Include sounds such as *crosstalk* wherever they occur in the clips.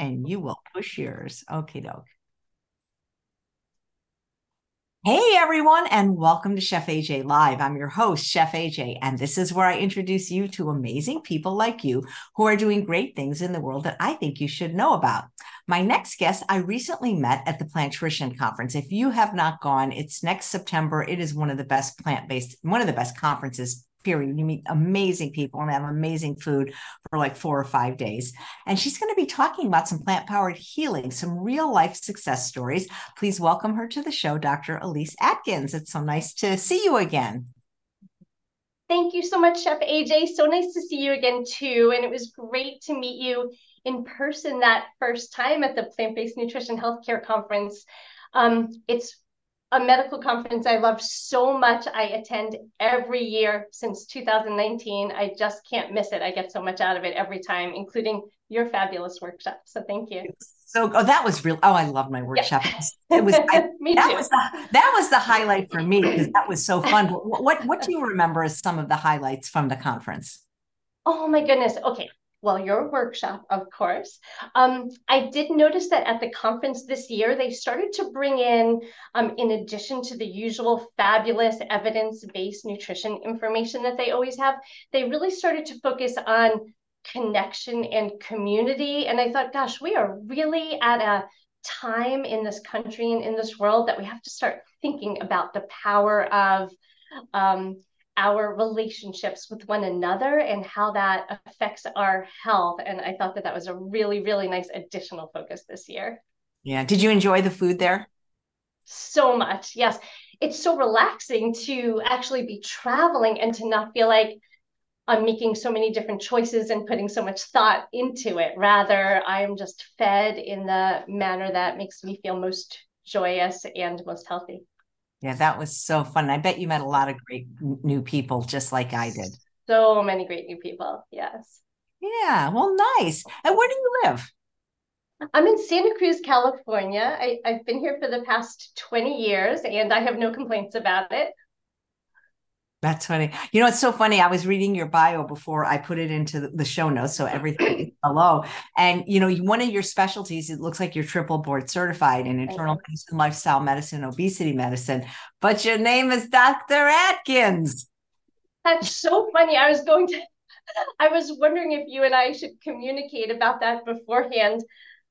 and you will push yours. Okay, doke. Hey everyone, and welcome to Chef AJ Live. I'm your host, Chef AJ, and this is where I introduce you to amazing people like you who are doing great things in the world that I think you should know about. My next guest, I recently met at the Plantrician Conference. If you have not gone, it's next September. It is one of the best plant based, one of the best conferences period. You meet amazing people and have amazing food for like four or five days. And she's going to be talking about some plant powered healing, some real life success stories. Please welcome her to the show, Dr. Elise Atkins. It's so nice to see you again. Thank you so much, Chef AJ. So nice to see you again, too. And it was great to meet you in person that first time at the Plant Based Nutrition Healthcare Conference. Um, it's a medical conference I love so much. I attend every year since 2019. I just can't miss it. I get so much out of it every time, including your fabulous workshop. So thank you. So oh, that was real. Oh, I love my workshop. Yeah. It was I, *laughs* me that too. was the, that was the highlight for me because that was so fun. What, what what do you remember as some of the highlights from the conference? Oh my goodness. Okay well, your workshop, of course. Um, I did notice that at the conference this year, they started to bring in, um, in addition to the usual fabulous evidence based nutrition information that they always have, they really started to focus on connection and community. And I thought, gosh, we are really at a time in this country and in this world that we have to start thinking about the power of um, our relationships with one another and how that affects our health. And I thought that that was a really, really nice additional focus this year. Yeah. Did you enjoy the food there? So much. Yes. It's so relaxing to actually be traveling and to not feel like I'm making so many different choices and putting so much thought into it. Rather, I'm just fed in the manner that makes me feel most joyous and most healthy. Yeah, that was so fun. I bet you met a lot of great new people just like I did. So many great new people. Yes. Yeah. Well, nice. And where do you live? I'm in Santa Cruz, California. I, I've been here for the past 20 years and I have no complaints about it. That's funny. You know, it's so funny. I was reading your bio before I put it into the show notes, so everything is *clears throat* below. And you know, one of your specialties, it looks like you're triple board certified in internal medicine, lifestyle medicine, obesity medicine, but your name is Dr. Atkins. That's so funny. I was going to, *laughs* I was wondering if you and I should communicate about that beforehand.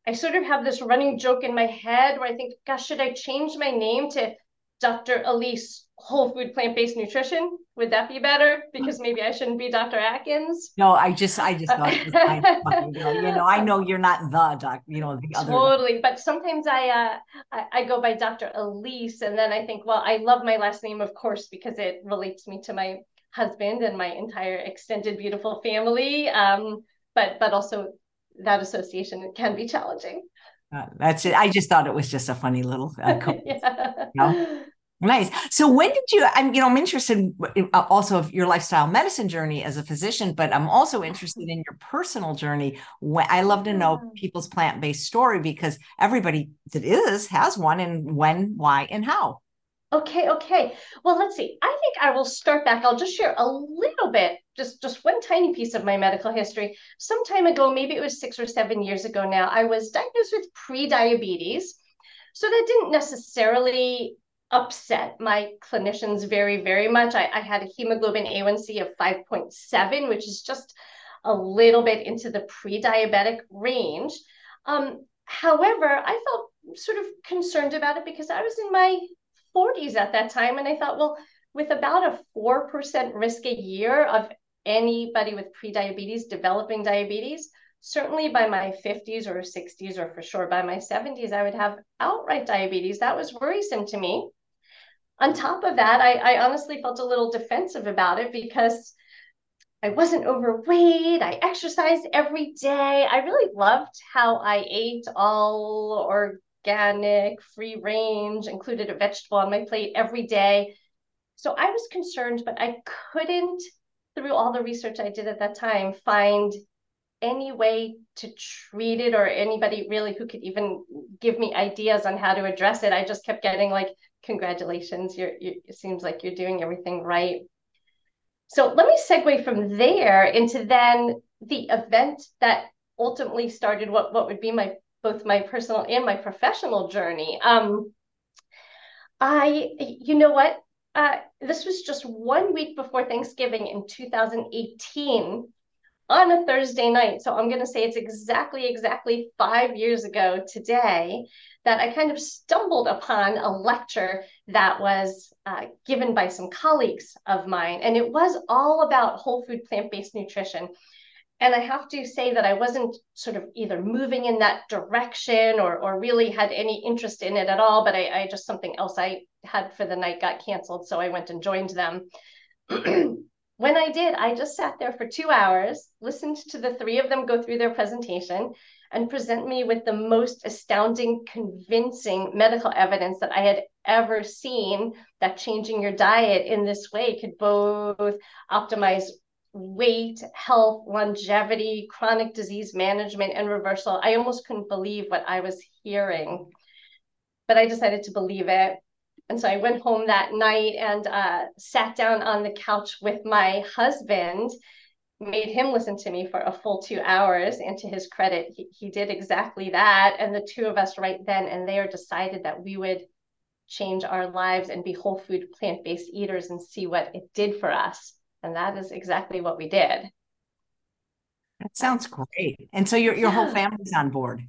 I sort of have this running joke in my head where I think, gosh, should I change my name to Dr. Elise whole food plant-based nutrition would that be better because maybe i shouldn't be dr atkins no i just i just thought it was kind of. You, know, you know i know you're not the doc you know the other totally but sometimes i uh I, I, go by dr elise and then i think well i love my last name of course because it relates me to my husband and my entire extended beautiful family um but but also that association can be challenging uh, that's it. I just thought it was just a funny little uh, *laughs* yeah. you know? Nice. So when did you? I'm, you know, I'm interested in, uh, also of your lifestyle medicine journey as a physician, but I'm also interested in your personal journey. When I love to know people's plant based story because everybody that is has one, and when, why, and how. Okay, okay. Well, let's see. I think I will start back. I'll just share a little bit, just just one tiny piece of my medical history. Some time ago, maybe it was six or seven years ago now, I was diagnosed with pre-diabetes. So that didn't necessarily upset my clinicians very, very much. I, I had a hemoglobin A1C of 5.7, which is just a little bit into the pre diabetic range. Um, however, I felt sort of concerned about it because I was in my 40s at that time. And I thought, well, with about a 4% risk a year of anybody with prediabetes developing diabetes, certainly by my 50s or 60s, or for sure by my 70s, I would have outright diabetes. That was worrisome to me on top of that, I, I honestly felt a little defensive about it because I wasn't overweight. I exercised every day. I really loved how I ate all organic, free range, included a vegetable on my plate every day. So I was concerned, but I couldn't, through all the research I did at that time, find any way to treat it or anybody really who could even give me ideas on how to address it. I just kept getting like congratulations, you're, you, it seems like you're doing everything right. So let me segue from there into then the event that ultimately started what what would be my both my personal and my professional journey. Um, I, you know what? Uh, this was just one week before Thanksgiving in 2018 on a Thursday night. So I'm going to say it's exactly, exactly five years ago today that I kind of stumbled upon a lecture that was uh, given by some colleagues of mine. And it was all about whole food plant based nutrition. And I have to say that I wasn't sort of either moving in that direction or, or really had any interest in it at all. But I, I just something else I had for the night got canceled. So I went and joined them. *clears throat* when I did, I just sat there for two hours, listened to the three of them go through their presentation and present me with the most astounding, convincing medical evidence that I had ever seen that changing your diet in this way could both optimize weight, health, longevity, chronic disease management, and reversal. I almost couldn't believe what I was hearing, but I decided to believe it. And so I went home that night and uh, sat down on the couch with my husband, made him listen to me for a full two hours. And to his credit, he, he did exactly that. And the two of us, right then and there, decided that we would change our lives and be whole food plant based eaters and see what it did for us. And that is exactly what we did. That sounds great. And so your your yeah. whole family's on board.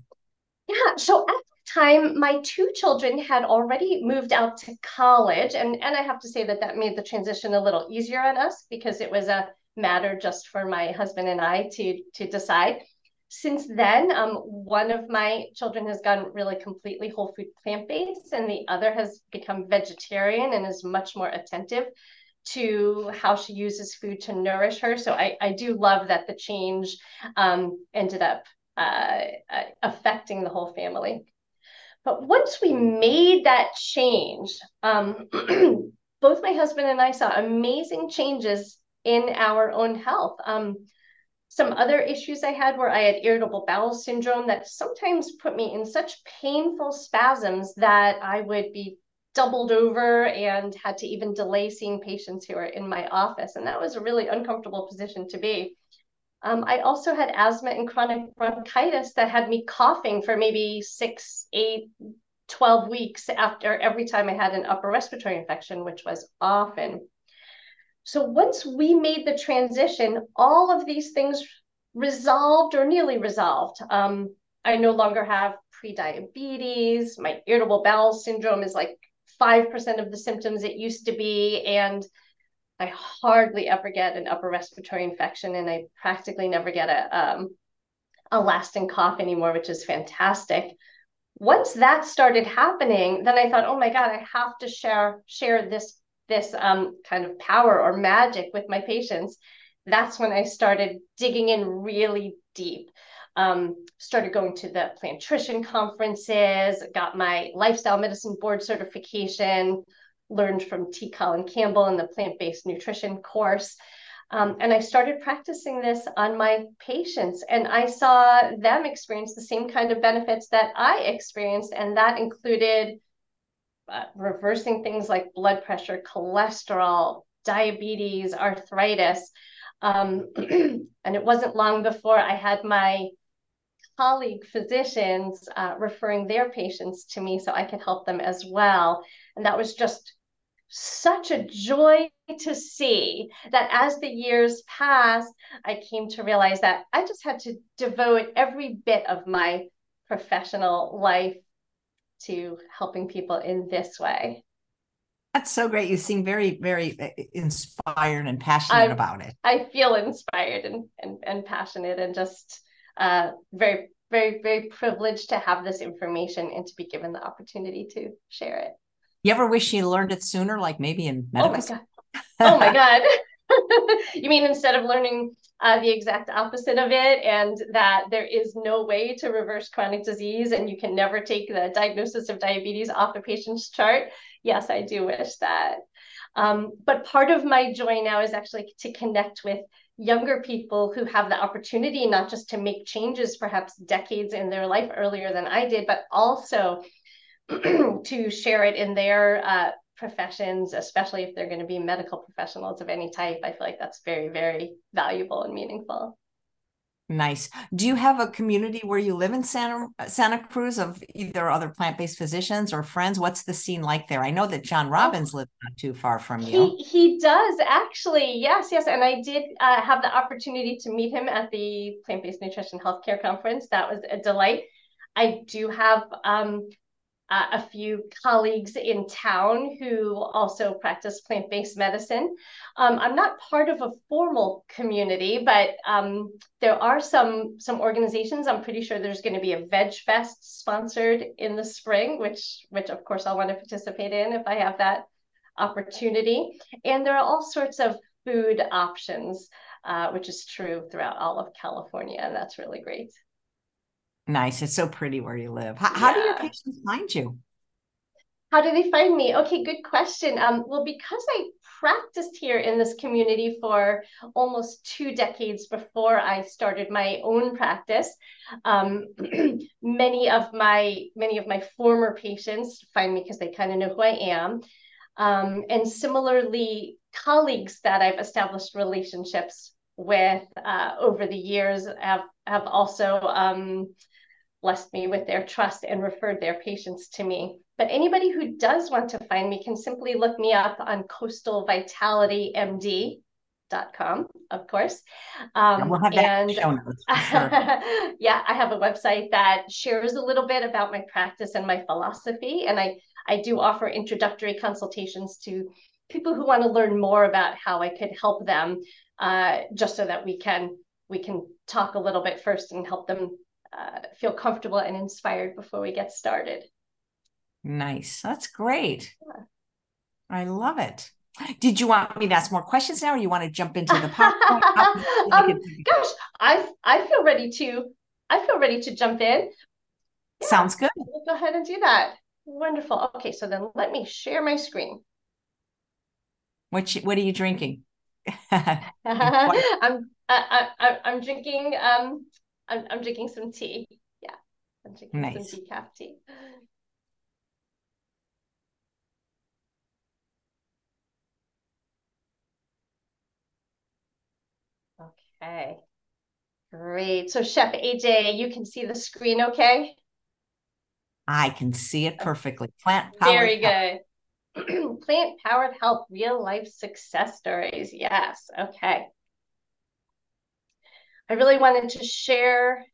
Yeah. So at the time, my two children had already moved out to college, and and I have to say that that made the transition a little easier on us because it was a matter just for my husband and I to to decide. Since then, um, one of my children has gone really completely whole food plant based, and the other has become vegetarian and is much more attentive to how she uses food to nourish her. So I, I do love that the change um, ended up uh, uh, affecting the whole family. But once we made that change, um, *clears throat* both my husband and I saw amazing changes in our own health. Um, some other issues I had were I had irritable bowel syndrome that sometimes put me in such painful spasms that I would be doubled over and had to even delay seeing patients who were in my office. And that was a really uncomfortable position to be. Um, I also had asthma and chronic bronchitis that had me coughing for maybe six, eight, 12 weeks after every time I had an upper respiratory infection, which was often. So once we made the transition, all of these things resolved or nearly resolved. Um, I no longer have prediabetes. My irritable bowel syndrome is like 5% of the symptoms it used to be. And I hardly ever get an upper respiratory infection, and I practically never get a, um, a lasting cough anymore, which is fantastic. Once that started happening, then I thought, oh my God, I have to share share this this um, kind of power or magic with my patients. That's when I started digging in really deep um, started going to the plantrician conferences, got my lifestyle medicine board certification, learned from T. Colin Campbell in the plant based nutrition course. Um, and I started practicing this on my patients, and I saw them experience the same kind of benefits that I experienced, and that included uh, reversing things like blood pressure, cholesterol, diabetes, arthritis. Um, *clears throat* and it wasn't long before I had my colleague physicians uh, referring their patients to me so I could help them as well. And that was just such a joy to see that as the years passed, I came to realize that I just had to devote every bit of my professional life to helping people in this way. That's so great. You seem very, very uh, inspired and passionate I, about it. I feel inspired and, and, and passionate and just uh, very, very, very privileged to have this information and to be given the opportunity to share it. You ever wish you learned it sooner, like maybe in medical? Oh my god! Oh my *laughs* god! *laughs* you mean instead of learning uh, the exact opposite of it, and that there is no way to reverse chronic disease, and you can never take the diagnosis of diabetes off a patient's chart? Yes, I do wish that. Um, but part of my joy now is actually to connect with younger people who have the opportunity not just to make changes perhaps decades in their life earlier than I did, but also *clears throat* to share it in their uh, professions, especially if they're going to be medical professionals of any type. I feel like that's very, very valuable and meaningful. Nice. Do you have a community where you live in Santa Santa Cruz of either other plant-based physicians or friends? What's the scene like there? I know that John oh, Robbins lives not too far from you. He he does actually. Yes, yes. And I did uh, have the opportunity to meet him at the Plant-Based Nutrition Healthcare Conference. That was a delight. I do have um, uh, a few colleagues in town who also practice plant based medicine. Um, I'm not part of a formal community, but um, there are some some organizations. I'm pretty sure there's going to be a Veg Fest sponsored in the spring, which which of course I'll want to participate in if I have that opportunity. And there are all sorts of food options, uh, which is true throughout all of California, and that's really great. Nice. It's so pretty where you live. How, yeah. how do your patients find you? How do they find me? Okay, good question. Um, well, because I practiced here in this community for almost two decades before I started my own practice, um, *clears throat* many of my many of my former patients find me because they kind of know who I am. Um, and similarly, colleagues that I've established relationships with uh, over the years have have also um, blessed me with their trust and referred their patients to me. But anybody who does want to find me can simply look me up on coastalvitalitymd.com, of course. Um, we'll have that and sure. *laughs* yeah, I have a website that shares a little bit about my practice and my philosophy. And I, I do offer introductory consultations to people who want to learn more about how I could help them, uh, just so that we can we can talk a little bit first and help them uh, feel comfortable and inspired before we get started. Nice. That's great. Yeah. I love it. Did you want me to ask more questions now, or you want to jump into the PowerPoint? *laughs* um, gosh, I I feel ready to I feel ready to jump in. Yeah, Sounds good. We'll go ahead and do that. Wonderful. Okay, so then let me share my screen. What what are you drinking? *laughs* *laughs* I'm I, I, I'm drinking um I'm, I'm drinking some tea. Yeah, I'm drinking nice. some decaf tea. Okay, great. So Chef AJ, you can see the screen okay? I can see it perfectly. Plant powered. Very good. *clears throat* Plant powered health, real life success stories. Yes. Okay. I really wanted to share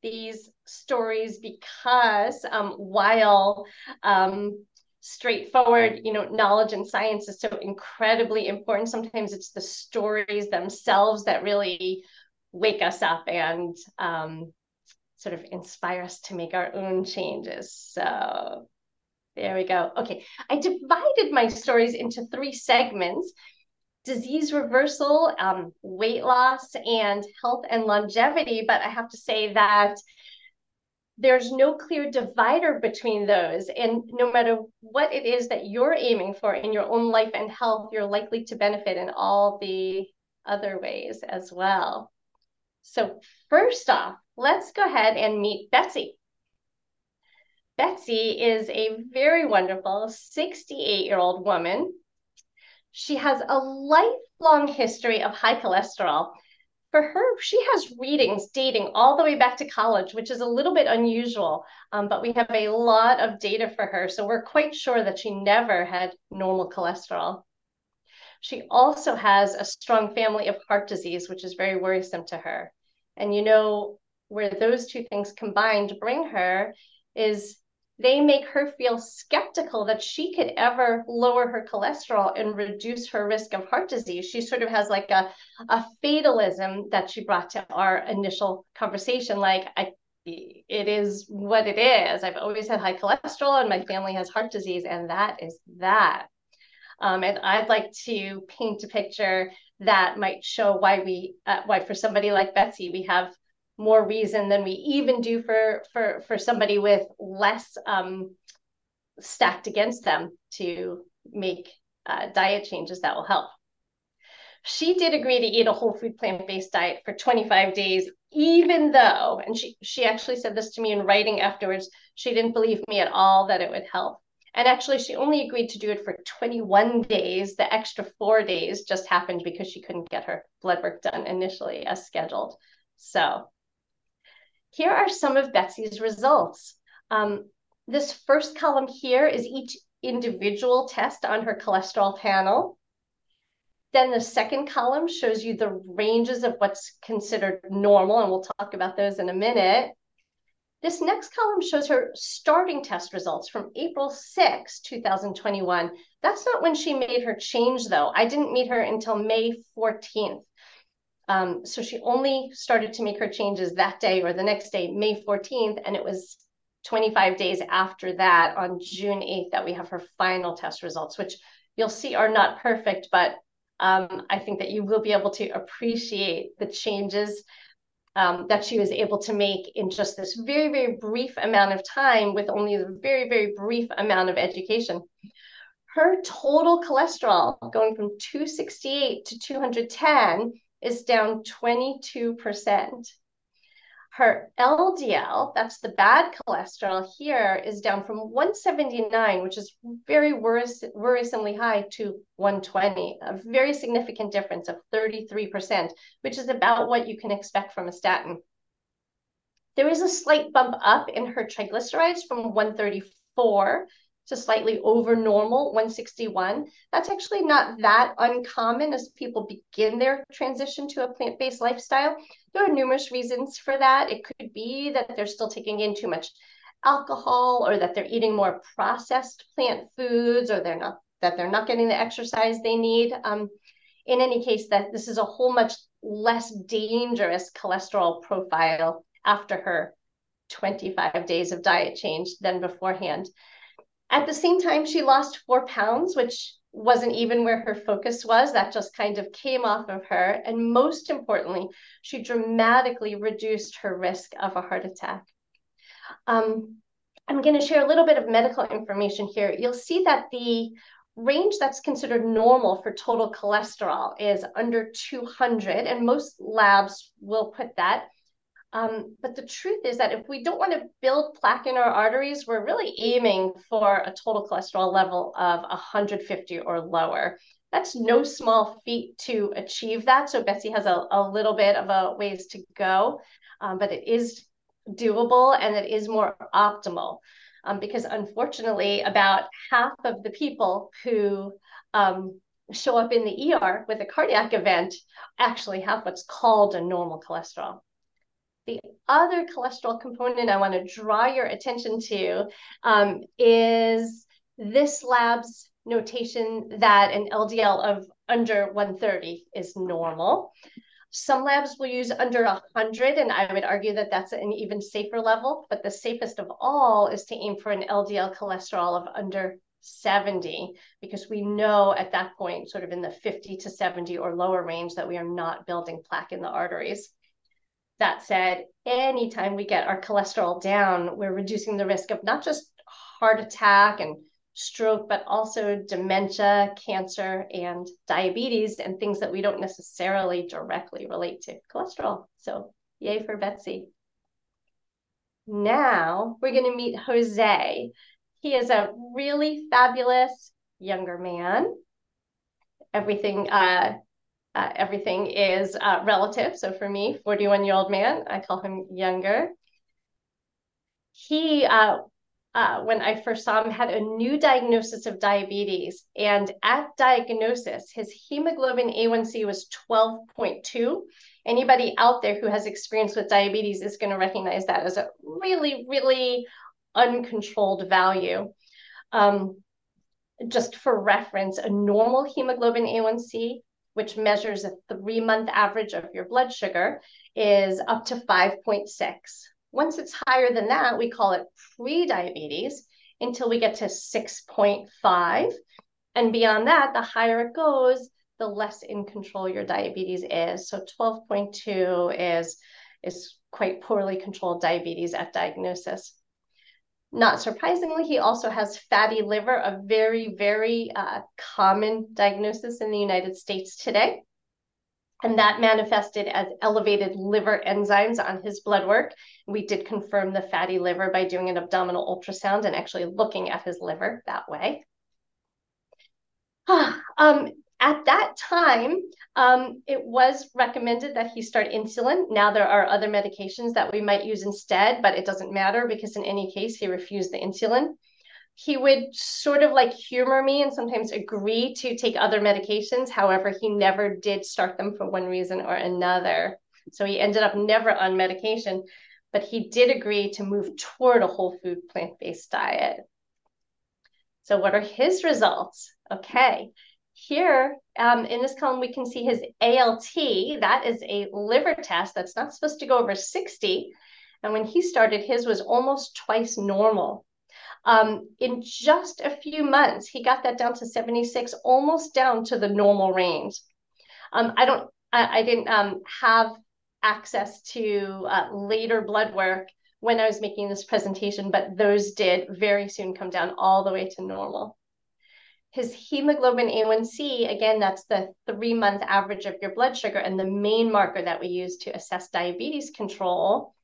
these stories because um, while um, straightforward, you know, knowledge and science is so incredibly important, sometimes it's the stories themselves that really wake us up and um, sort of inspire us to make our own changes. So there we go. Okay, I divided my stories into three segments disease reversal, um, weight loss, and health and longevity. But I have to say that there's no clear divider between those. And no matter what it is that you're aiming for in your own life and health, you're likely to benefit in all the other ways as well. So, first off, let's go ahead and meet Betsy. Betsy is a very wonderful 68 year old woman she has a lifelong history of high cholesterol. For her, she has readings dating all the way back to college, which is a little bit unusual, um, but we have a lot of data for her. So we're quite sure that she never had normal cholesterol. She also has a strong family of heart disease, which is very worrisome to her. And you know, where those two things combined bring her is they make her feel skeptical that she could ever lower her cholesterol and reduce her risk of heart disease. She sort of has like a, a fatalism that she brought to our initial conversation. Like, I, it is what it is. I've always had high cholesterol and my family has heart disease, and that is that. Um, and I'd like to paint a picture that might show why we, uh, why for somebody like Betsy, we have more reason than we even do for for for somebody with less um, stacked against them to make uh, diet changes that will help. She did agree to eat a whole food plant based diet for 25 days, even though, and she she actually said this to me in writing afterwards. She didn't believe me at all that it would help. And actually, she only agreed to do it for 21 days. The extra four days just happened because she couldn't get her blood work done initially as scheduled. So here are some of Betsy's results. Um, this first column here is each individual test on her cholesterol panel. Then the second column shows you the ranges of what's considered normal, and we'll talk about those in a minute. This next column shows her starting test results from April 6, 2021. That's not when she made her change, though. I didn't meet her until May 14th. Um, so she only started to make her changes that day or the next day, May 14th, and it was 25 days after that on June 8th that we have her final test results, which you'll see are not perfect, but um, I think that you will be able to appreciate the changes um, that she was able to make in just this very, very brief amount of time with only a very, very brief amount of education. Her total cholesterol going from 268 to 210 is down 22%. Her LDL, that's the bad cholesterol here, is down from 179, which is very worris- worrisomely high, to 120, a very significant difference of 33%, which is about what you can expect from a statin. There is a slight bump up in her triglycerides from 134 to slightly over normal 161. That's actually not that uncommon as people begin their transition to a plant based lifestyle. There are numerous reasons for that. It could be that they're still taking in too much alcohol or that they're eating more processed plant foods or they're not that they're not getting the exercise they need. Um, in any case, that this is a whole much less dangerous cholesterol profile after her 25 days of diet change than beforehand. At the same time, she lost four pounds, which wasn't even where her focus was. That just kind of came off of her. And most importantly, she dramatically reduced her risk of a heart attack. Um, I'm going to share a little bit of medical information here. You'll see that the range that's considered normal for total cholesterol is under 200, and most labs will put that um, but the truth is that if we don't want to build plaque in our arteries, we're really aiming for a total cholesterol level of 150 or lower. That's no small feat to achieve that. So Betsy has a, a little bit of a ways to go, um, but it is doable and it is more optimal. Um, because unfortunately, about half of the people who um, show up in the ER with a cardiac event actually have what's called a normal cholesterol. The other cholesterol component I want to draw your attention to um, is this lab's notation that an LDL of under 130 is normal. Some labs will use under 100, and I would argue that that's an even safer level. But the safest of all is to aim for an LDL cholesterol of under 70, because we know at that point, sort of in the 50 to 70 or lower range, that we are not building plaque in the arteries. That said, anytime we get our cholesterol down, we're reducing the risk of not just heart attack and stroke, but also dementia, cancer, and diabetes, and things that we don't necessarily directly relate to cholesterol. So, yay for Betsy. Now we're going to meet Jose. He is a really fabulous younger man. Everything uh, uh, everything is uh, relative. So for me, 41 year old man, I call him younger. He, uh, uh, when I first saw him, had a new diagnosis of diabetes. And at diagnosis, his hemoglobin A1C was 12.2. Anybody out there who has experience with diabetes is going to recognize that as a really, really uncontrolled value. Um, just for reference, a normal hemoglobin A1C which measures a three month average of your blood sugar, is up to 5.6. Once it's higher than that, we call it pre-diabetes until we get to 6.5. And beyond that, the higher it goes, the less in control your diabetes is. So 12.2 is, is quite poorly controlled diabetes at diagnosis. Not surprisingly, he also has fatty liver, a very, very uh, common diagnosis in the United States today. And that manifested as elevated liver enzymes on his blood work. We did confirm the fatty liver by doing an abdominal ultrasound and actually looking at his liver that way. *sighs* um, at that time, um, it was recommended that he start insulin. Now there are other medications that we might use instead, but it doesn't matter because in any case, he refused the insulin. He would sort of like humor me and sometimes agree to take other medications. However, he never did start them for one reason or another. So he ended up never on medication, but he did agree to move toward a whole food plant based diet. So, what are his results? Okay, here um, in this column, we can see his ALT. That is a liver test that's not supposed to go over 60. And when he started, his was almost twice normal. Um, in just a few months, he got that down to 76, almost down to the normal range. Um, I don't, I, I didn't um, have access to uh, later blood work when I was making this presentation, but those did very soon come down all the way to normal. His hemoglobin A1C, again, that's the three month average of your blood sugar and the main marker that we use to assess diabetes control,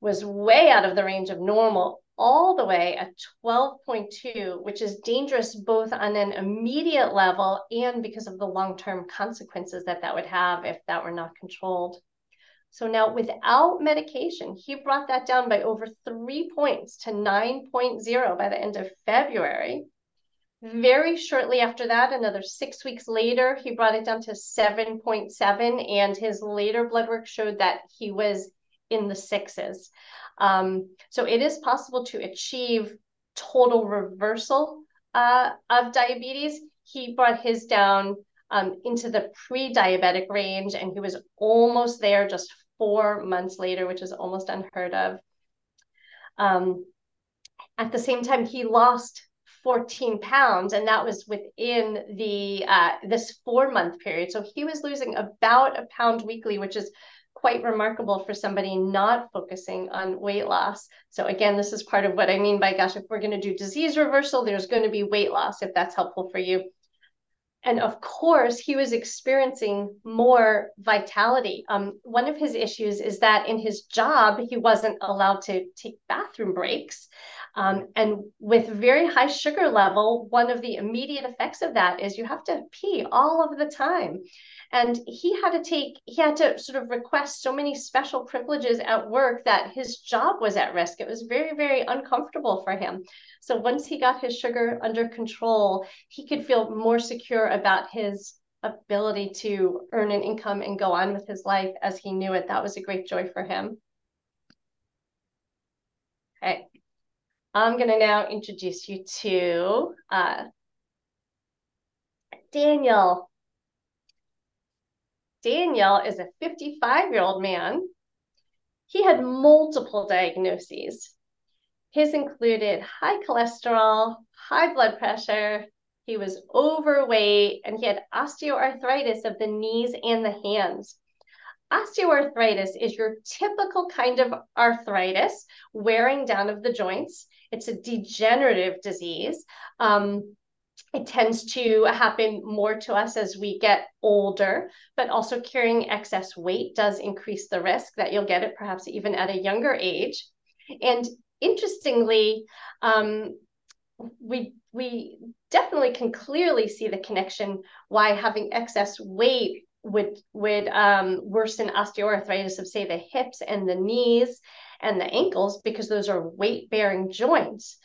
was way out of the range of normal, all the way at 12.2, which is dangerous both on an immediate level and because of the long term consequences that that would have if that were not controlled. So now, without medication, he brought that down by over three points to 9.0 by the end of February. Very shortly after that, another six weeks later, he brought it down to 7.7, and his later blood work showed that he was in the sixes. Um, so it is possible to achieve total reversal uh, of diabetes. He brought his down um, into the pre diabetic range, and he was almost there just four months later, which is almost unheard of. Um, at the same time, he lost 14 pounds, and that was within the uh, this four month period. So he was losing about a pound weekly, which is quite remarkable for somebody not focusing on weight loss. So again, this is part of what I mean by gosh, if we're going to do disease reversal, there's going to be weight loss if that's helpful for you. And of course, he was experiencing more vitality. Um, one of his issues is that in his job, he wasn't allowed to take bathroom breaks. Um, and with very high sugar level, one of the immediate effects of that is you have to pee all of the time. And he had to take, he had to sort of request so many special privileges at work that his job was at risk. It was very, very uncomfortable for him. So once he got his sugar under control, he could feel more secure about his ability to earn an income and go on with his life as he knew it. That was a great joy for him. Okay. I'm going to now introduce you to uh, Daniel. Daniel is a 55 year old man. He had multiple diagnoses. His included high cholesterol, high blood pressure, he was overweight, and he had osteoarthritis of the knees and the hands. Osteoarthritis is your typical kind of arthritis, wearing down of the joints. It's a degenerative disease. Um, it tends to happen more to us as we get older, but also carrying excess weight does increase the risk that you'll get it perhaps even at a younger age. And interestingly, um, we we definitely can clearly see the connection why having excess weight would would um, worsen osteoarthritis of say the hips and the knees and the ankles because those are weight bearing joints.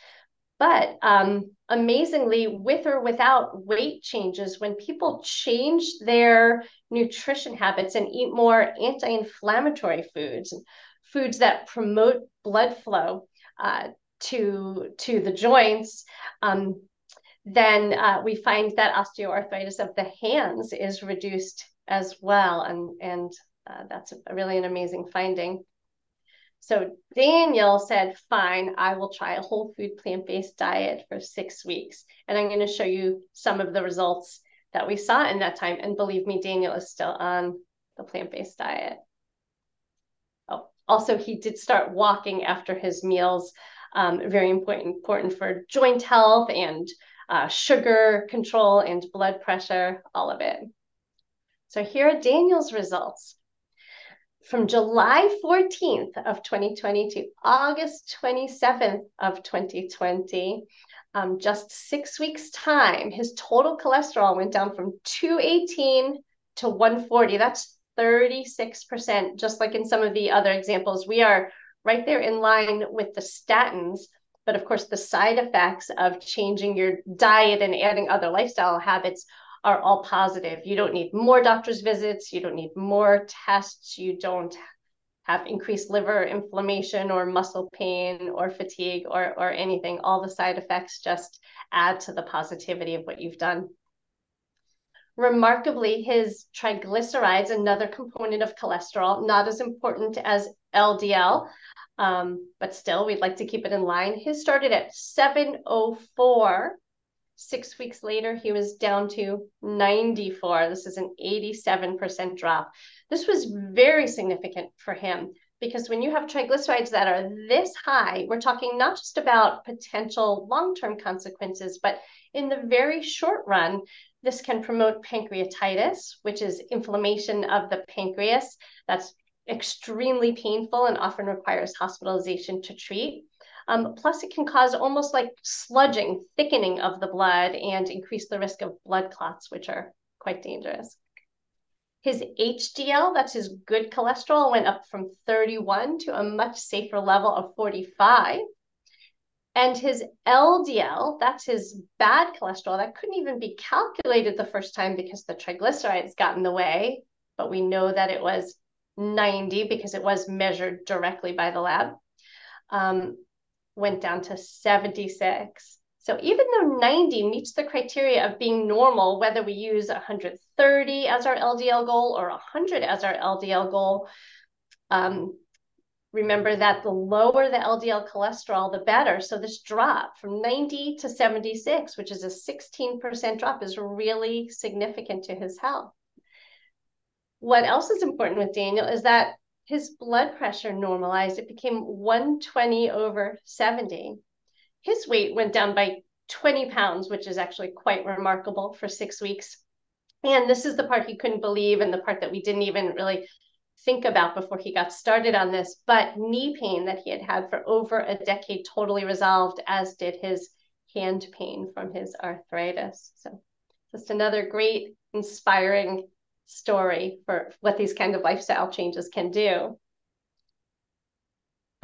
But um, amazingly, with or without weight changes, when people change their nutrition habits and eat more anti inflammatory foods, foods that promote blood flow uh, to, to the joints, um, then uh, we find that osteoarthritis of the hands is reduced as well. And, and uh, that's really an amazing finding. So Daniel said, fine, I will try a whole food plant-based diet for six weeks. And I'm going to show you some of the results that we saw in that time. And believe me, Daniel is still on the plant-based diet. Oh, also, he did start walking after his meals. Um, very important, important for joint health and uh, sugar control and blood pressure, all of it. So here are Daniel's results. From July 14th of 2020 to August 27th of 2020, um, just six weeks time, his total cholesterol went down from 218 to 140. That's 36%, just like in some of the other examples. We are right there in line with the statins. But of course, the side effects of changing your diet and adding other lifestyle habits are all positive. You don't need more doctor's visits, you don't need more tests, you don't have increased liver inflammation or muscle pain or fatigue or, or anything. All the side effects just add to the positivity of what you've done. Remarkably, his triglycerides, another component of cholesterol, not as important as LDL, um, but still, we'd like to keep it in line. His started at 704 Six weeks later, he was down to 94. This is an 87% drop. This was very significant for him because when you have triglycerides that are this high, we're talking not just about potential long term consequences, but in the very short run, this can promote pancreatitis, which is inflammation of the pancreas. That's extremely painful and often requires hospitalization to treat. Um, plus, it can cause almost like sludging, thickening of the blood, and increase the risk of blood clots, which are quite dangerous. His HDL, that's his good cholesterol, went up from 31 to a much safer level of 45. And his LDL, that's his bad cholesterol, that couldn't even be calculated the first time because the triglycerides got in the way. But we know that it was 90 because it was measured directly by the lab. Um, went down to 76. So even though 90 meets the criteria of being normal, whether we use 130 as our LDL goal or 100 as our LDL goal, um, remember that the lower the LDL cholesterol, the better. So this drop from 90 to 76, which is a 16% drop, is really significant to his health. What else is important with Daniel is that his blood pressure normalized. It became 120 over 70. His weight went down by 20 pounds, which is actually quite remarkable for six weeks. And this is the part he couldn't believe, and the part that we didn't even really think about before he got started on this. But knee pain that he had had for over a decade totally resolved, as did his hand pain from his arthritis. So, just another great, inspiring story for what these kind of lifestyle changes can do.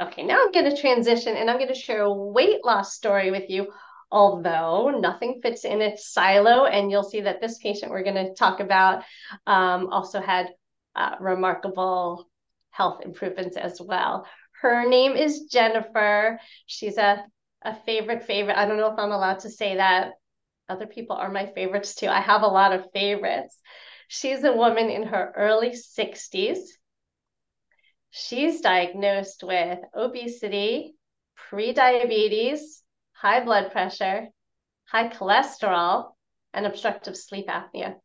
Okay, now I'm going to transition and I'm going to share a weight loss story with you, although nothing fits in its silo. And you'll see that this patient we're going to talk about um, also had uh, remarkable health improvements as well. Her name is Jennifer. She's a, a favorite favorite. I don't know if I'm allowed to say that. Other people are my favorites too. I have a lot of favorites. She's a woman in her early 60s. She's diagnosed with obesity, prediabetes, high blood pressure, high cholesterol, and obstructive sleep apnea.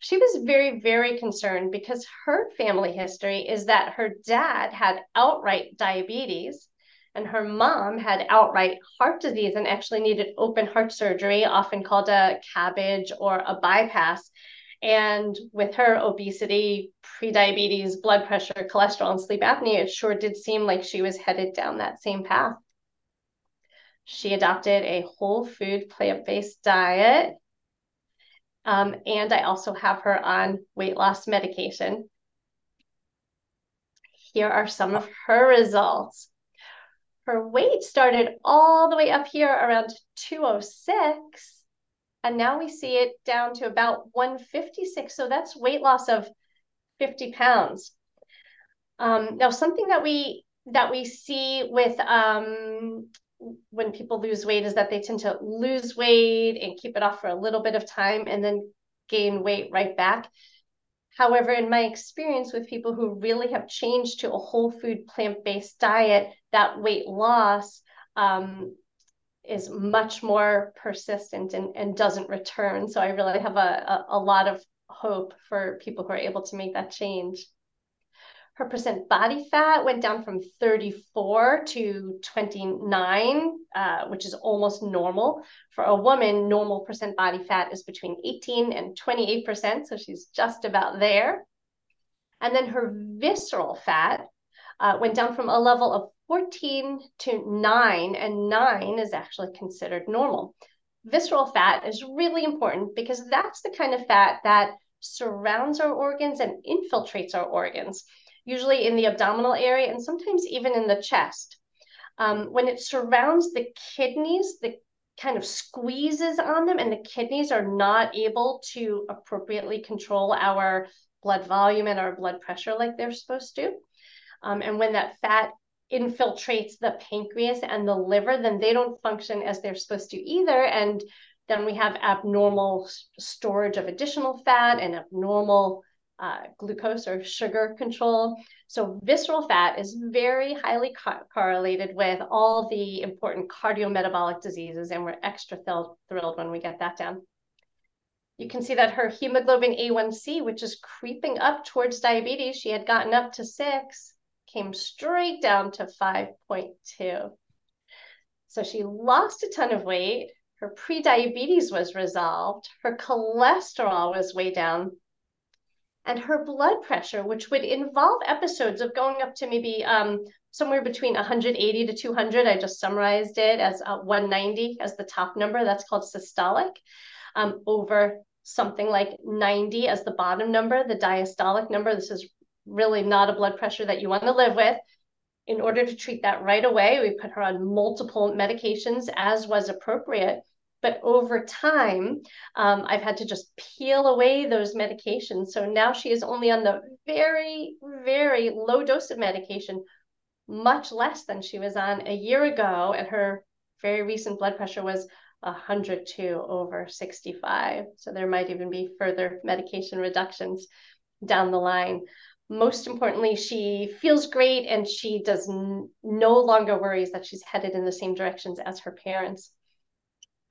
She was very, very concerned because her family history is that her dad had outright diabetes and her mom had outright heart disease and actually needed open heart surgery, often called a cabbage or a bypass. And with her obesity, prediabetes, blood pressure, cholesterol, and sleep apnea, it sure did seem like she was headed down that same path. She adopted a whole food, plant based diet. Um, and I also have her on weight loss medication. Here are some of her results. Her weight started all the way up here around 206 and now we see it down to about 156. So that's weight loss of 50 pounds. Um, now, something that we that we see with um, when people lose weight is that they tend to lose weight and keep it off for a little bit of time and then gain weight right back. However, in my experience with people who really have changed to a whole food plant based diet, that weight loss um, is much more persistent and, and doesn't return. So I really have a, a, a lot of hope for people who are able to make that change. Her percent body fat went down from 34 to 29, uh, which is almost normal. For a woman, normal percent body fat is between 18 and 28%. So she's just about there. And then her visceral fat uh, went down from a level of 14 to 9, and 9 is actually considered normal. Visceral fat is really important because that's the kind of fat that surrounds our organs and infiltrates our organs, usually in the abdominal area and sometimes even in the chest. Um, when it surrounds the kidneys, the kind of squeezes on them, and the kidneys are not able to appropriately control our blood volume and our blood pressure like they're supposed to. Um, and when that fat infiltrates the pancreas and the liver, then they don't function as they're supposed to either. And then we have abnormal storage of additional fat and abnormal uh, glucose or sugar control. So visceral fat is very highly co- correlated with all the important cardiometabolic diseases, and we're extra th- thrilled when we get that down. You can see that her hemoglobin A1C, which is creeping up towards diabetes, she had gotten up to six, came straight down to 5.2. So she lost a ton of weight. Her prediabetes was resolved. Her cholesterol was way down and her blood pressure, which would involve episodes of going up to maybe um, somewhere between 180 to 200. I just summarized it as uh, 190 as the top number. That's called systolic. Um, over something like 90 as the bottom number, the diastolic number. This is really not a blood pressure that you want to live with. In order to treat that right away, we put her on multiple medications as was appropriate. But over time, um, I've had to just peel away those medications. So now she is only on the very, very low dose of medication, much less than she was on a year ago. And her very recent blood pressure was 102 over 65. So there might even be further medication reductions down the line. Most importantly, she feels great and she does n- no longer worries that she's headed in the same directions as her parents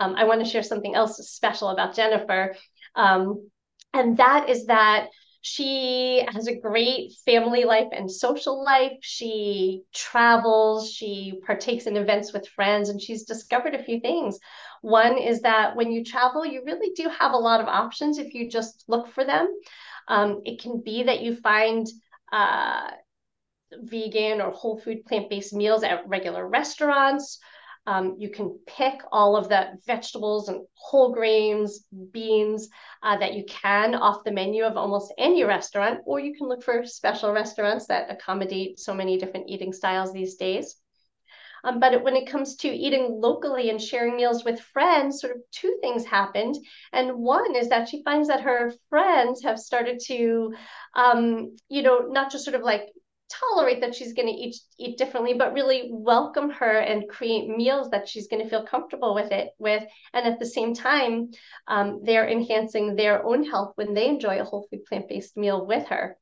um, I want to share something else special about Jennifer. Um, and that is that she has a great family life and social life. She travels, she partakes in events with friends, and she's discovered a few things. One is that when you travel, you really do have a lot of options if you just look for them. Um, it can be that you find uh, vegan or whole food plant based meals at regular restaurants. Um, you can pick all of the vegetables and whole grains, beans uh, that you can off the menu of almost any restaurant, or you can look for special restaurants that accommodate so many different eating styles these days. Um, but when it comes to eating locally and sharing meals with friends, sort of two things happened. And one is that she finds that her friends have started to, um, you know, not just sort of like tolerate that she's going to eat eat differently but really welcome her and create meals that she's going to feel comfortable with it with. And at the same time um, they're enhancing their own health when they enjoy a whole food plant-based meal with her.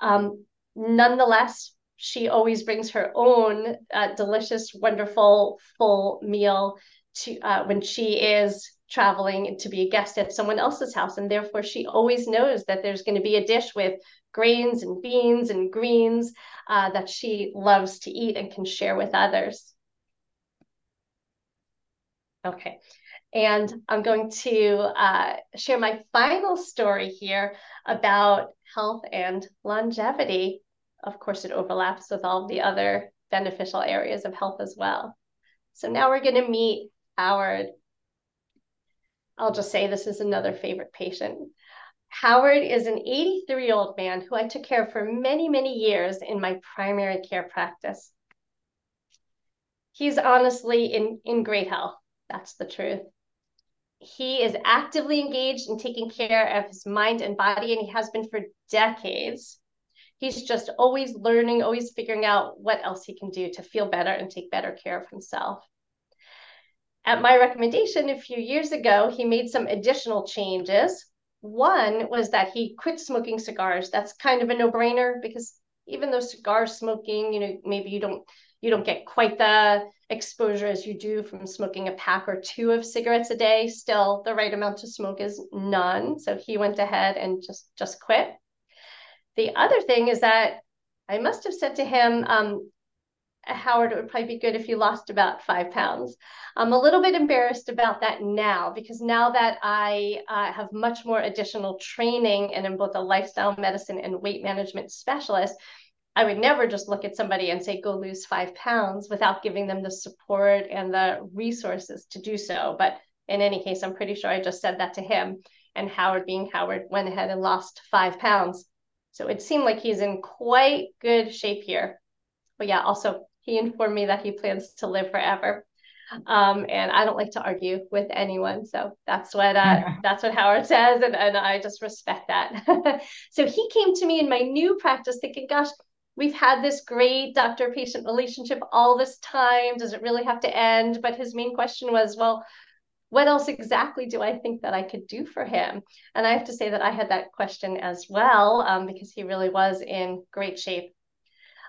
Um, nonetheless she always brings her own uh, delicious wonderful full meal to uh, when she is traveling to be a guest at someone else's house and therefore she always knows that there's going to be a dish with grains and beans and greens uh, that she loves to eat and can share with others. Okay, and I'm going to uh, share my final story here about health and longevity. Of course, it overlaps with all the other beneficial areas of health as well. So now we're going to meet Howard. I'll just say this is another favorite patient. Howard is an 83 year old man who I took care of for many, many years in my primary care practice. He's honestly in, in great health. That's the truth. He is actively engaged in taking care of his mind and body, and he has been for decades. He's just always learning, always figuring out what else he can do to feel better and take better care of himself. At my recommendation a few years ago, he made some additional changes one was that he quit smoking cigars. That's kind of a no-brainer because even though cigar smoking, you know, maybe you don't you don't get quite the exposure as you do from smoking a pack or two of cigarettes a day. Still, the right amount to smoke is none. So he went ahead and just just quit. The other thing is that I must have said to him, um, Howard, it would probably be good if you lost about five pounds. I'm a little bit embarrassed about that now because now that I uh, have much more additional training and am both a lifestyle medicine and weight management specialist, I would never just look at somebody and say, go lose five pounds without giving them the support and the resources to do so. But in any case, I'm pretty sure I just said that to him. And Howard, being Howard, went ahead and lost five pounds. So it seemed like he's in quite good shape here. But yeah, also he informed me that he plans to live forever. Um, and I don't like to argue with anyone. So that's what uh, *laughs* that's what Howard says, and, and I just respect that. *laughs* so he came to me in my new practice thinking, gosh, we've had this great doctor-patient relationship all this time. Does it really have to end? But his main question was, well, what else exactly do I think that I could do for him? And I have to say that I had that question as well, um, because he really was in great shape.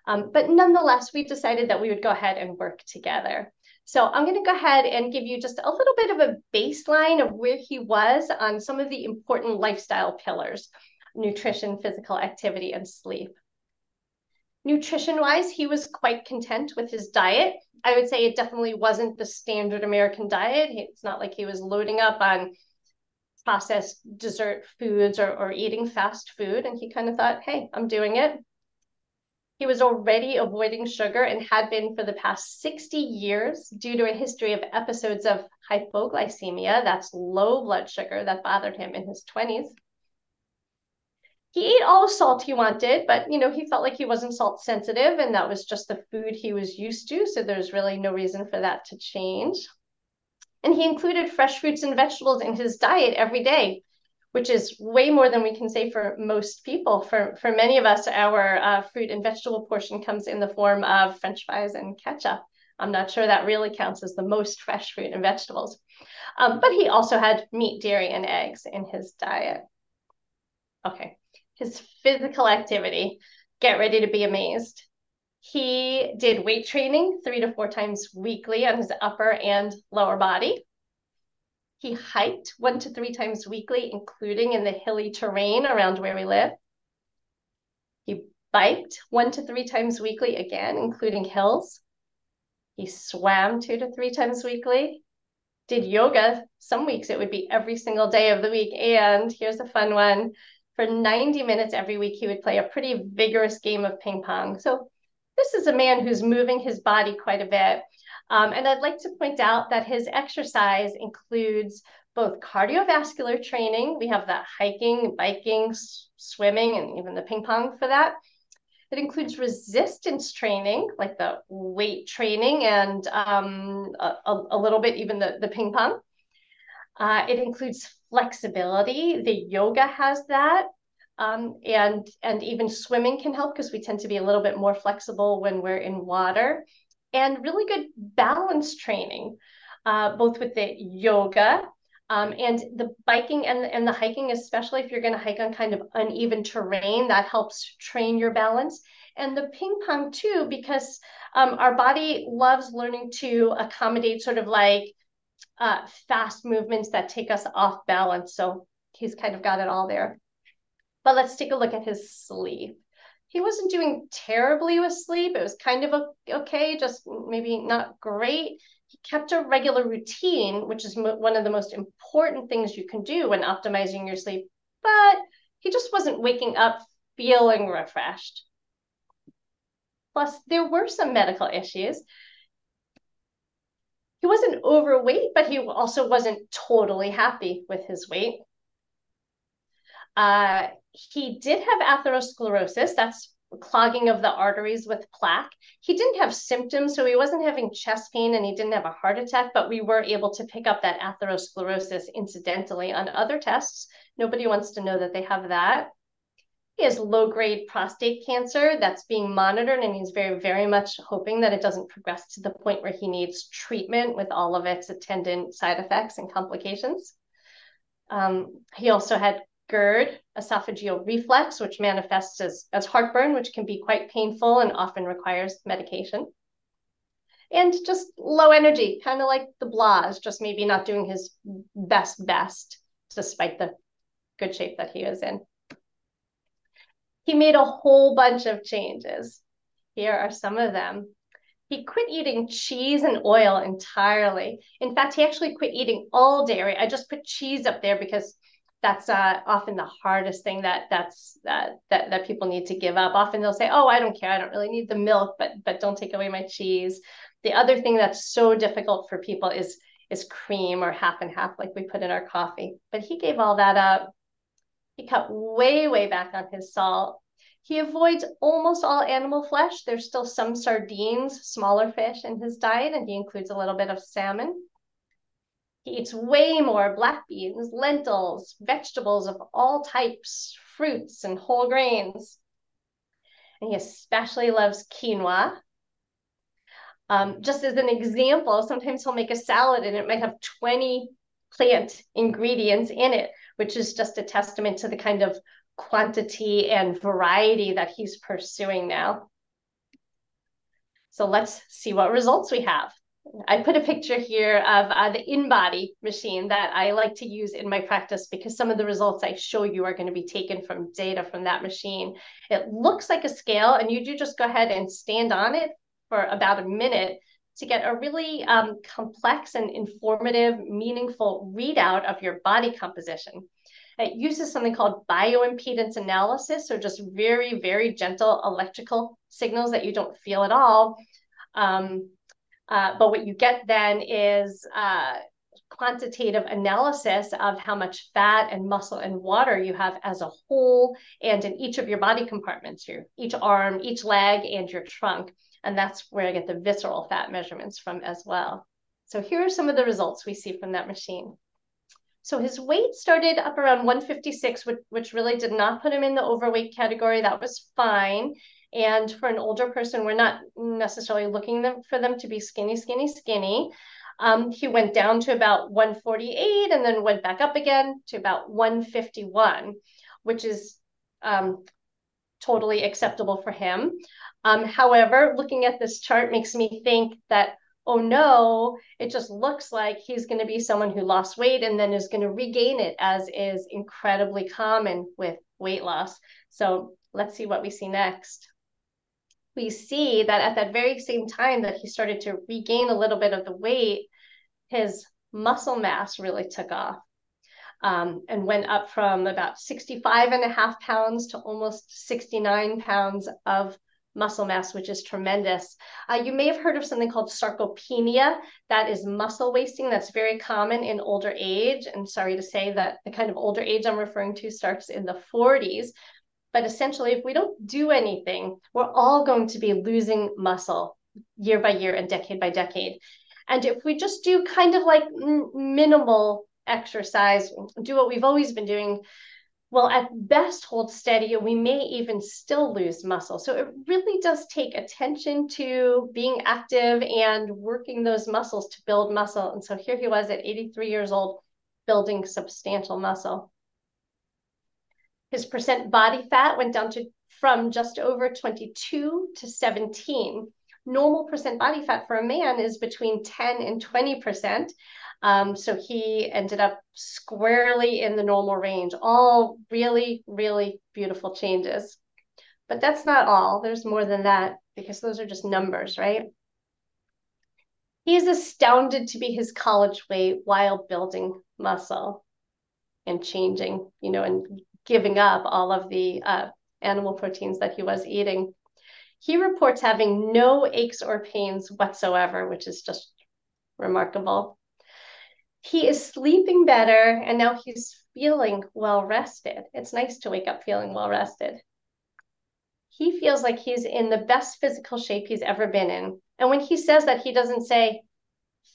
Um, but nonetheless, we decided that we would go ahead and work together. So I'm going to go ahead and give you just a little bit of a baseline of where he was on some of the important lifestyle pillars, nutrition, physical activity, and sleep. Nutrition wise, he was quite content with his diet. I would say it definitely wasn't the standard American diet. It's not like he was loading up on processed dessert foods or, or eating fast food. And he kind of thought, hey, I'm doing it. He was already avoiding sugar and had been for the past 60 years due to a history of episodes of hypoglycemia, that's low blood sugar, that bothered him in his 20s he ate all the salt he wanted, but you know, he felt like he wasn't salt sensitive and that was just the food he was used to. So there's really no reason for that to change. And he included fresh fruits and vegetables in his diet every day, which is way more than we can say for most people. For, for many of us, our uh, fruit and vegetable portion comes in the form of french fries and ketchup. I'm not sure that really counts as the most fresh fruit and vegetables. Um, but he also had meat, dairy, and eggs in his diet. Okay, his physical activity, get ready to be amazed. He did weight training three to four times weekly on his upper and lower body. He hiked one to three times weekly, including in the hilly terrain around where we live. He biked one to three times weekly, again, including hills. He swam two to three times weekly. Did yoga. Some weeks it would be every single day of the week. And here's a fun one for 90 minutes every week, he would play a pretty vigorous game of ping pong. So this is a man who's moving his body quite a bit. Um, and I'd like to point out that his exercise includes both cardiovascular training. We have that hiking, biking, swimming, and even the ping pong for that. It includes resistance training, like the weight training, and um, a, a, little bit even the, the ping pong. Uh, it includes flexibility. The yoga has that. Um, and and even swimming can help because we tend to be a little bit more flexible when we're in water and really good balance training uh, both with the yoga um, and the biking and, and the hiking especially if you're going to hike on kind of uneven terrain that helps train your balance and the ping pong too because um, our body loves learning to accommodate sort of like uh, fast movements that take us off balance. So he's kind of got it all there. But let's take a look at his sleep. He wasn't doing terribly with sleep. It was kind of okay, just maybe not great. He kept a regular routine, which is one of the most important things you can do when optimizing your sleep. But he just wasn't waking up feeling refreshed. Plus, there were some medical issues he wasn't overweight, but he also wasn't totally happy with his weight. Uh, he did have atherosclerosis. That's clogging of the arteries with plaque. He didn't have symptoms, so he wasn't having chest pain and he didn't have a heart attack, but we were able to pick up that atherosclerosis incidentally on other tests. Nobody wants to know that they have that. He has low grade prostate cancer that's being monitored, and he's very, very much hoping that it doesn't progress to the point where he needs treatment with all of its attendant side effects and complications. Um, he also had GERD, esophageal reflux, which manifests as, as heartburn, which can be quite painful and often requires medication. And just low energy, kind of like the Blas, just maybe not doing his best best, despite the good shape that he is in he made a whole bunch of changes. Here are some of them. He quit eating cheese and oil entirely. In fact, he actually quit eating all dairy. I just put cheese up there because that's uh, often the hardest thing that that's uh, that that people need to give up. Often they'll say, "Oh, I don't care. I don't really need the milk, but but don't take away my cheese." The other thing that's so difficult for people is is cream or half and half, like we put in our coffee. But he gave all that up. He cut way way back on his salt. He avoids almost all animal flesh. There's still some sardines, smaller fish in his diet, and he includes a little bit of salmon. He eats way more black beans, lentils, vegetables of all types, fruits, and whole grains. And he especially loves quinoa. Um, just as an example, sometimes he'll make a salad and it might have 20 plant ingredients in it, which is just a testament to the kind of quantity and variety that he's pursuing now. So let's see what results we have. I put a picture here of uh, the InBody machine that I like to use in my practice because some of the results I show you are going to be taken from data from that machine. It looks like a scale, and you do just go ahead and stand on it for about a minute to get a really um, complex and informative, meaningful readout of your body composition. It uses something called bioimpedance analysis, so just very, very gentle electrical signals that you don't feel at all. Um, uh, but what you get then is uh, quantitative analysis of how much fat and muscle and water you have as a whole and in each of your body compartments, your each arm, each leg, and your trunk. And that's where I get the visceral fat measurements from as well. So here are some of the results we see from that machine. So his weight started up around 156, which, which really did not put him in the overweight category. That was fine. And for an older person, we're not necessarily looking them, for them to be skinny, skinny, skinny. Um, he went down to about 148 and then went back up again to about 151, which is um, totally acceptable for him. Um, however, looking at this chart makes me think that, oh no, it just looks like he's going to be someone who lost weight and then is going to regain it, as is incredibly common with weight loss. So let's see what we see next we see that at that very same time that he started to regain a little bit of the weight, his muscle mass really took off um, and went up from about 65 and a half pounds to almost 69 pounds of muscle mass, which is tremendous. Uh, you may have heard of something called sarcopenia. That is muscle wasting. That's very common in older age. And sorry to say that the kind of older age I'm referring to starts in the 40s. But essentially, if we don't do anything, we're all going to be losing muscle year by year and decade by decade. And if we just do kind of like minimal exercise, do what we've always been doing, well, at best hold steady, and we may even still lose muscle. So it really does take attention to being active and working those muscles to build muscle. And so here he was at 83 years old, building substantial muscle. His percent body fat went down to from just over 22 to 17. Normal percent body fat for a man is between 10 and 20%. Um, so he ended up squarely in the normal range. All really, really beautiful changes. But that's not all. There's more than that because those are just numbers, right? He is astounded to be his college weight while building muscle and changing, you know, and giving up all of the uh, animal proteins that he was eating. He reports having no aches or pains whatsoever, which is just remarkable. He is sleeping better and now he's feeling well rested. It's nice to wake up feeling well rested. He feels like he's in the best physical shape he's ever been in. And when he says that, he doesn't say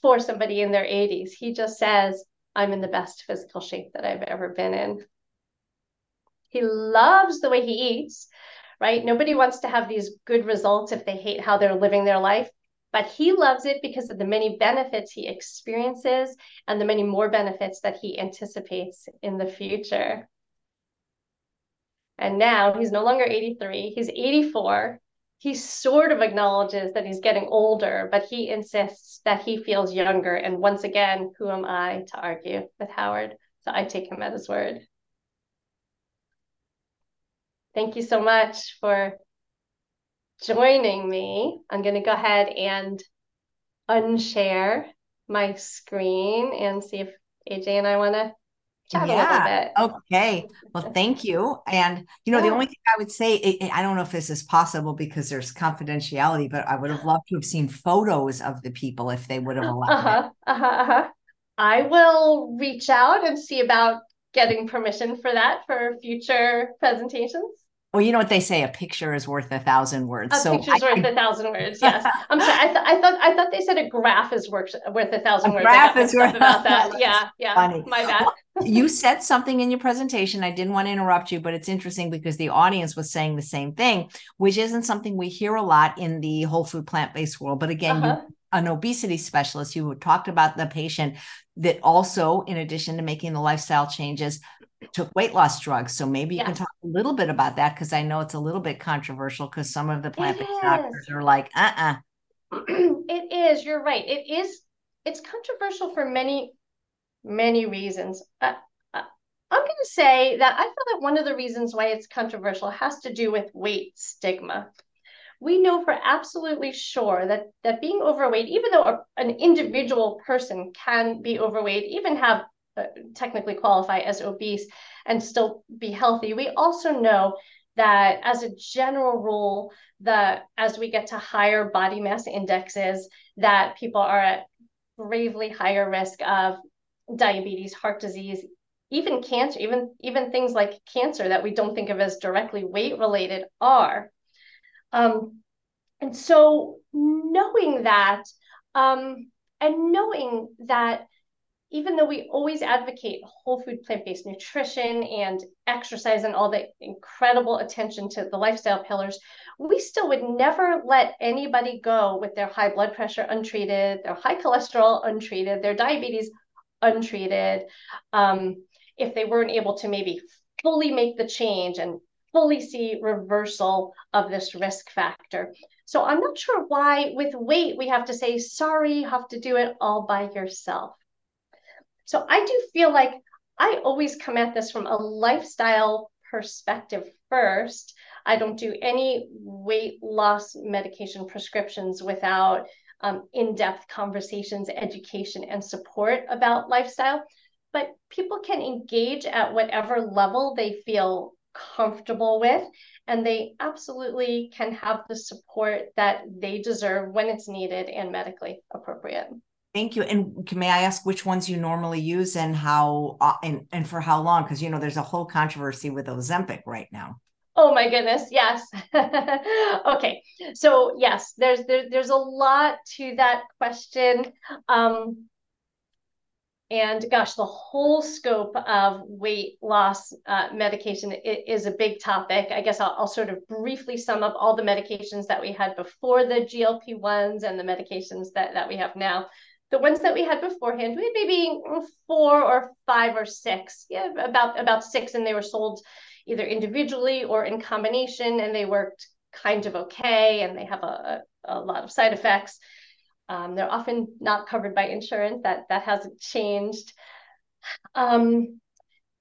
for somebody in their 80s, he just says, I'm in the best physical shape that I've ever been in. He loves the way he eats, right? Nobody wants to have these good results if they hate how they're living their life. But he loves it because of the many benefits he experiences and the many more benefits that he anticipates in the future. And now he's no longer 83, he's 84. He sort of acknowledges that he's getting older, but he insists that he feels younger. And once again, who am I to argue with Howard? So I take him at his word. Thank you so much for joining me. I'm going to go ahead and unshare my screen and see if AJ and I want to chat yeah. a little bit. Okay. Well, thank you. And you know, yeah. the only thing I would say, it, I don't know if this is possible because there's confidentiality, but I would have loved to have seen photos of the people if they would have *laughs* allowed uh-huh, it. Uh-huh, uh-huh. I will reach out and see about getting permission for that for future presentations. Well, you know what they say: a picture is worth a thousand words. A so picture's I, worth I, a thousand words. *laughs* Yes, I'm sorry. I, th- I thought I thought they said a graph is worth worth a thousand a words. Graph is worth about that. yeah, yeah. Funny. My bad. *laughs* you said something in your presentation. I didn't want to interrupt you, but it's interesting because the audience was saying the same thing, which isn't something we hear a lot in the whole food plant based world. But again, uh-huh. you an obesity specialist you talked about the patient that also in addition to making the lifestyle changes took weight loss drugs. So maybe you yes. can talk a little bit about that because I know it's a little bit controversial because some of the plant-based doctors are like, uh-uh. *clears throat* It is. You're right. It is. It's controversial for many, many reasons. Uh, uh, I'm going to say that I feel that one of the reasons why it's controversial has to do with weight stigma. We know for absolutely sure that that being overweight, even though a, an individual person can be overweight, even have uh, technically qualify as obese and still be healthy. We also know that as a general rule, that as we get to higher body mass indexes, that people are at gravely higher risk of diabetes, heart disease, even cancer, even even things like cancer that we don't think of as directly weight related are. Um, and so knowing that, um, and knowing that even though we always advocate whole food plant-based nutrition and exercise and all the incredible attention to the lifestyle pillars we still would never let anybody go with their high blood pressure untreated their high cholesterol untreated their diabetes untreated um, if they weren't able to maybe fully make the change and fully see reversal of this risk factor. So i'm not sure why with weight we have to say sorry you have to do it all by yourself so I do feel like I always come at this from a lifestyle perspective first. I don't do any weight loss medication prescriptions without um, in depth conversations, education, and support about lifestyle. But people can engage at whatever level they feel comfortable with, and they absolutely can have the support that they deserve when it's needed and medically appropriate. Thank you. And may I ask which ones you normally use and how uh, and and for how long? Because you know there's a whole controversy with Ozempic right now. Oh my goodness, yes. *laughs* okay, so yes, there's there, there's a lot to that question. Um, and gosh, the whole scope of weight loss uh, medication is a big topic. I guess I'll, I'll, sort of briefly sum up all the medications that we had before the GLP ones and the medications that that we have now the ones that we had beforehand, we had maybe four or five or six, yeah, about about six, and they were sold either individually or in combination, and they worked kind of okay, and they have a, a, lot of side effects. Um, they're often not covered by insurance. That that hasn't changed. Um,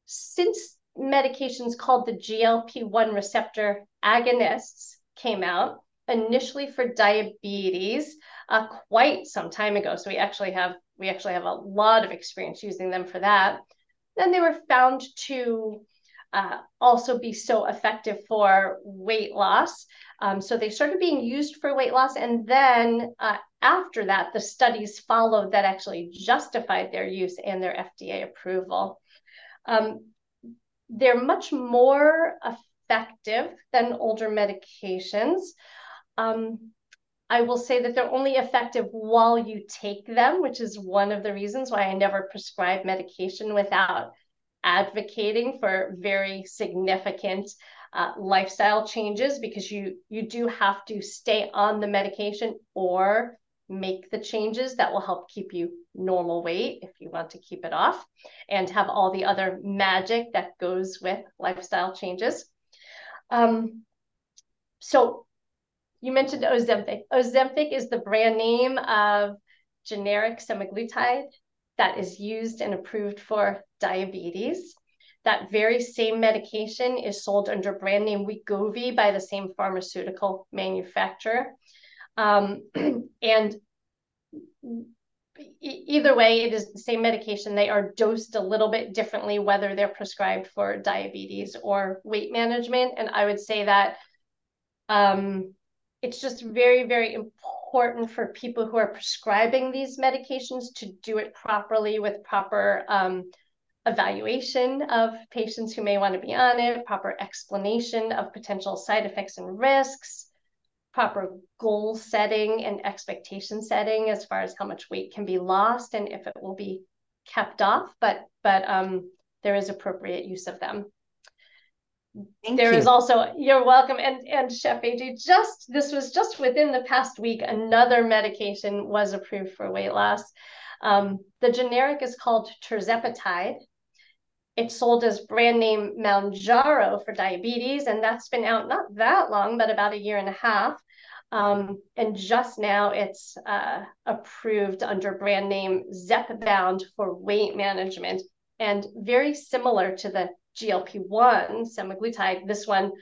since medications called the GLP-1 receptor agonists came out, initially for diabetes, uh, quite some time ago. So we actually have we actually have a lot of experience using them for that. Then they were found to uh, also be so effective for weight loss. Um, so they started being used for weight loss, and then uh, after that, the studies followed that actually justified their use and their FDA approval. Um, they're much more effective than older medications. Um, I will say that they're only effective while you take them, which is one of the reasons why I never prescribe medication without advocating for very significant uh, lifestyle changes because you you do have to stay on the medication or make the changes that will help keep you normal weight if you want to keep it off and have all the other magic that goes with lifestyle changes. Um, so you mentioned Ozempic. Ozempic is the brand name of generic semaglutide that is used and approved for diabetes. that very same medication is sold under brand name Wegovy by the same pharmaceutical manufacturer. Um, *clears throat* and either way, it is the same medication. They are dosed a little bit differently, whether they're prescribed for diabetes or weight management. And I would say that um, it's just very, very important for people who are prescribing these medications to do it properly with proper um, evaluation of patients who may want to be on it, proper explanation of potential side effects and risks, proper goal setting and expectation setting as far as how much weight can be lost and if it will be kept off but but um there is appropriate use of them Thank There you. is also you're welcome and and chef aj just this was just within the past week another medication was approved for weight loss um, the generic is called tirzepatide it's sold as brand name Mounjaro for diabetes, and that's been out not that long, but about a year and a half. Um, and just now it's uh, approved under brand name Zepbound for weight management. And very similar to the GLP-1, semaglutide, this one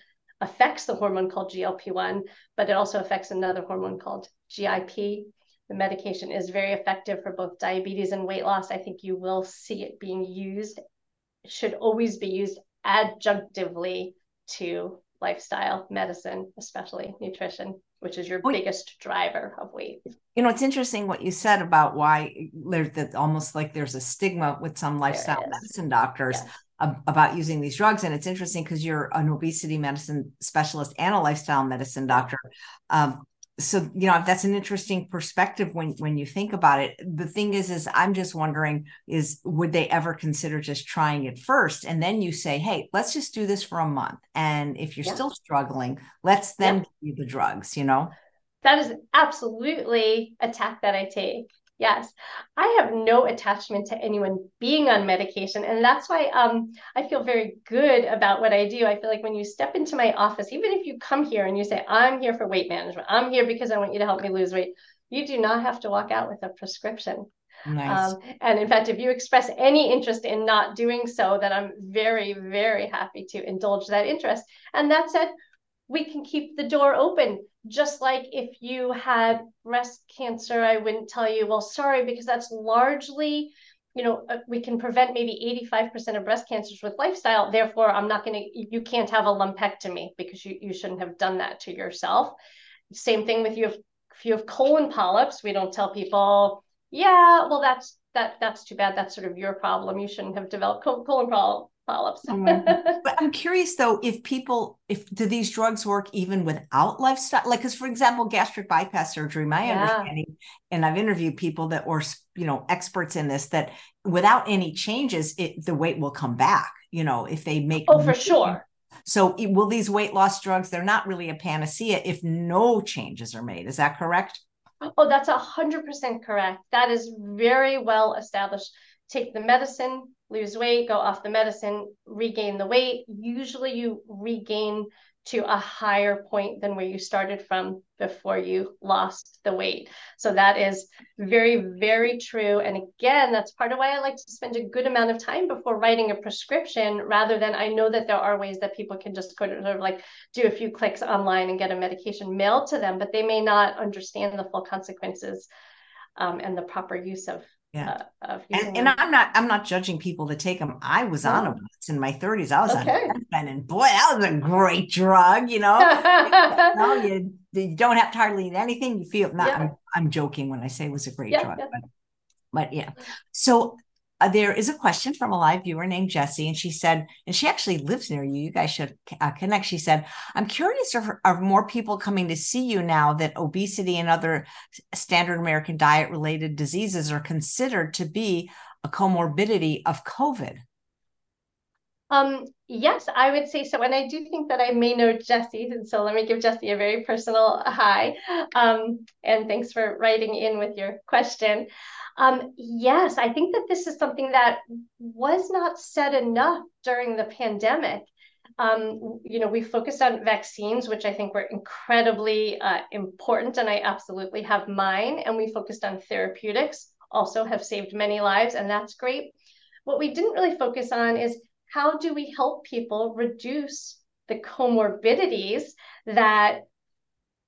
affects the hormone called GLP-1, but it also affects another hormone called GIP. The medication is very effective for both diabetes and weight loss. I think you will see it being used, it should always be used adjunctively to lifestyle medicine, especially nutrition which is your well, biggest driver of weight. You know, it's interesting what you said about why there's that almost like there's a stigma with some lifestyle medicine doctors yes. About using these drugs. And it's interesting because you're an obesity medicine specialist and a lifestyle medicine doctor. Um, so you know that's an interesting perspective when when you think about it the thing is is i'm just wondering is would they ever consider just trying it first and then you say hey let's just do this for a month and if you're yeah. still struggling let's then yeah. give you the drugs you know that is absolutely a tack that i take Yes, I have no attachment to anyone being on medication. And that's why um, I feel very good about what I do. I feel like when you step into my office, even if you come here and you say, I'm here for weight management, I'm here because I want you to help me lose weight, you do not have to walk out with a prescription. Nice. Um, and in fact, if you express any interest in not doing so, then I'm very, very happy to indulge that interest. And that said, we can keep the door open. Just like if you had breast cancer, I wouldn't tell you, well, sorry, because that's largely, you know, uh, we can prevent maybe 85% of breast cancers with lifestyle. Therefore, I'm not going to, you can't have a lumpectomy because you, you shouldn't have done that to yourself. Same thing with you. If, you have colon polyps, we don't tell people, yeah, well, that's that that's too bad. That's sort of your problem. You shouldn't have developed colon polyps oh polyps. *laughs* but I'm curious though, if people, if do these drugs work even without lifestyle? Like, because for example, gastric bypass surgery, my yeah. understanding, and I've interviewed people that were, you know, experts in this, that without any changes, it the weight will come back. You know, if they make oh for sure. So will these weight loss drugs? They're not really a panacea if no changes are made. Is that correct? Oh, that's a hundred percent correct. That is very well established. Take the medicine, lose weight, go off the medicine, regain the weight. Usually you regain to a higher point than where you started from before you lost the weight. So that is very, very true. And again, that's part of why I like to spend a good amount of time before writing a prescription rather than I know that there are ways that people can just sort of like do a few clicks online and get a medication mailed to them, but they may not understand the full consequences um, and the proper use of yeah. Uh, and, and, I'm not I'm not judging people that take them. I was oh. on them in my 30s. I was okay. on Fen, and boy, that was a great drug. You know, *laughs* no, you, you don't have to hardly eat anything. You feel not. Yeah. I'm, I'm joking when I say it was a great yeah, drug, yeah. But, but yeah. So uh, there is a question from a live viewer named Jessie, and she said, and she actually lives near you. You guys should uh, connect. She said, I'm curious, are, are more people coming to see you now that obesity and other standard American diet related diseases are considered to be a comorbidity of COVID? Um, yes, I would say so. And I do think that I may know Jessie. And so let me give Jessie a very personal hi. Um, and thanks for writing in with your question. Um, yes, I think that this is something that was not said enough during the pandemic. Um, you know, we focused on vaccines, which I think were incredibly uh, important, and I absolutely have mine. And we focused on therapeutics, also have saved many lives, and that's great. What we didn't really focus on is how do we help people reduce the comorbidities that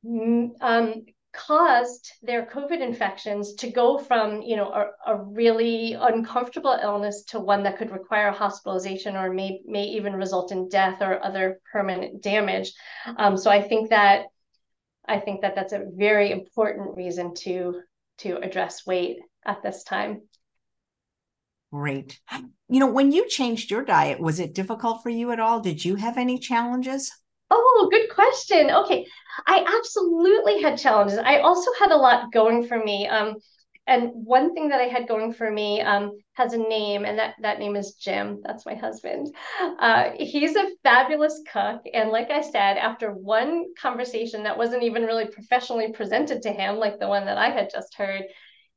mm, um, caused their COVID infections to go from, you know, a, a, really uncomfortable illness to one that could require hospitalization or may, may even result in death or other permanent damage. Um, so I think that I think that that's a very important reason to to address weight at this time. Great. You know, when you changed your diet, was it difficult for you at all? Did you have any challenges? Oh, good question. Okay. I absolutely had challenges. I also had a lot going for me. Um, and one thing that I had going for me um, has a name, and that, that name is Jim. That's my husband. Uh, he's a fabulous cook. And like I said, after one conversation that wasn't even really professionally presented to him, like the one that I had just heard,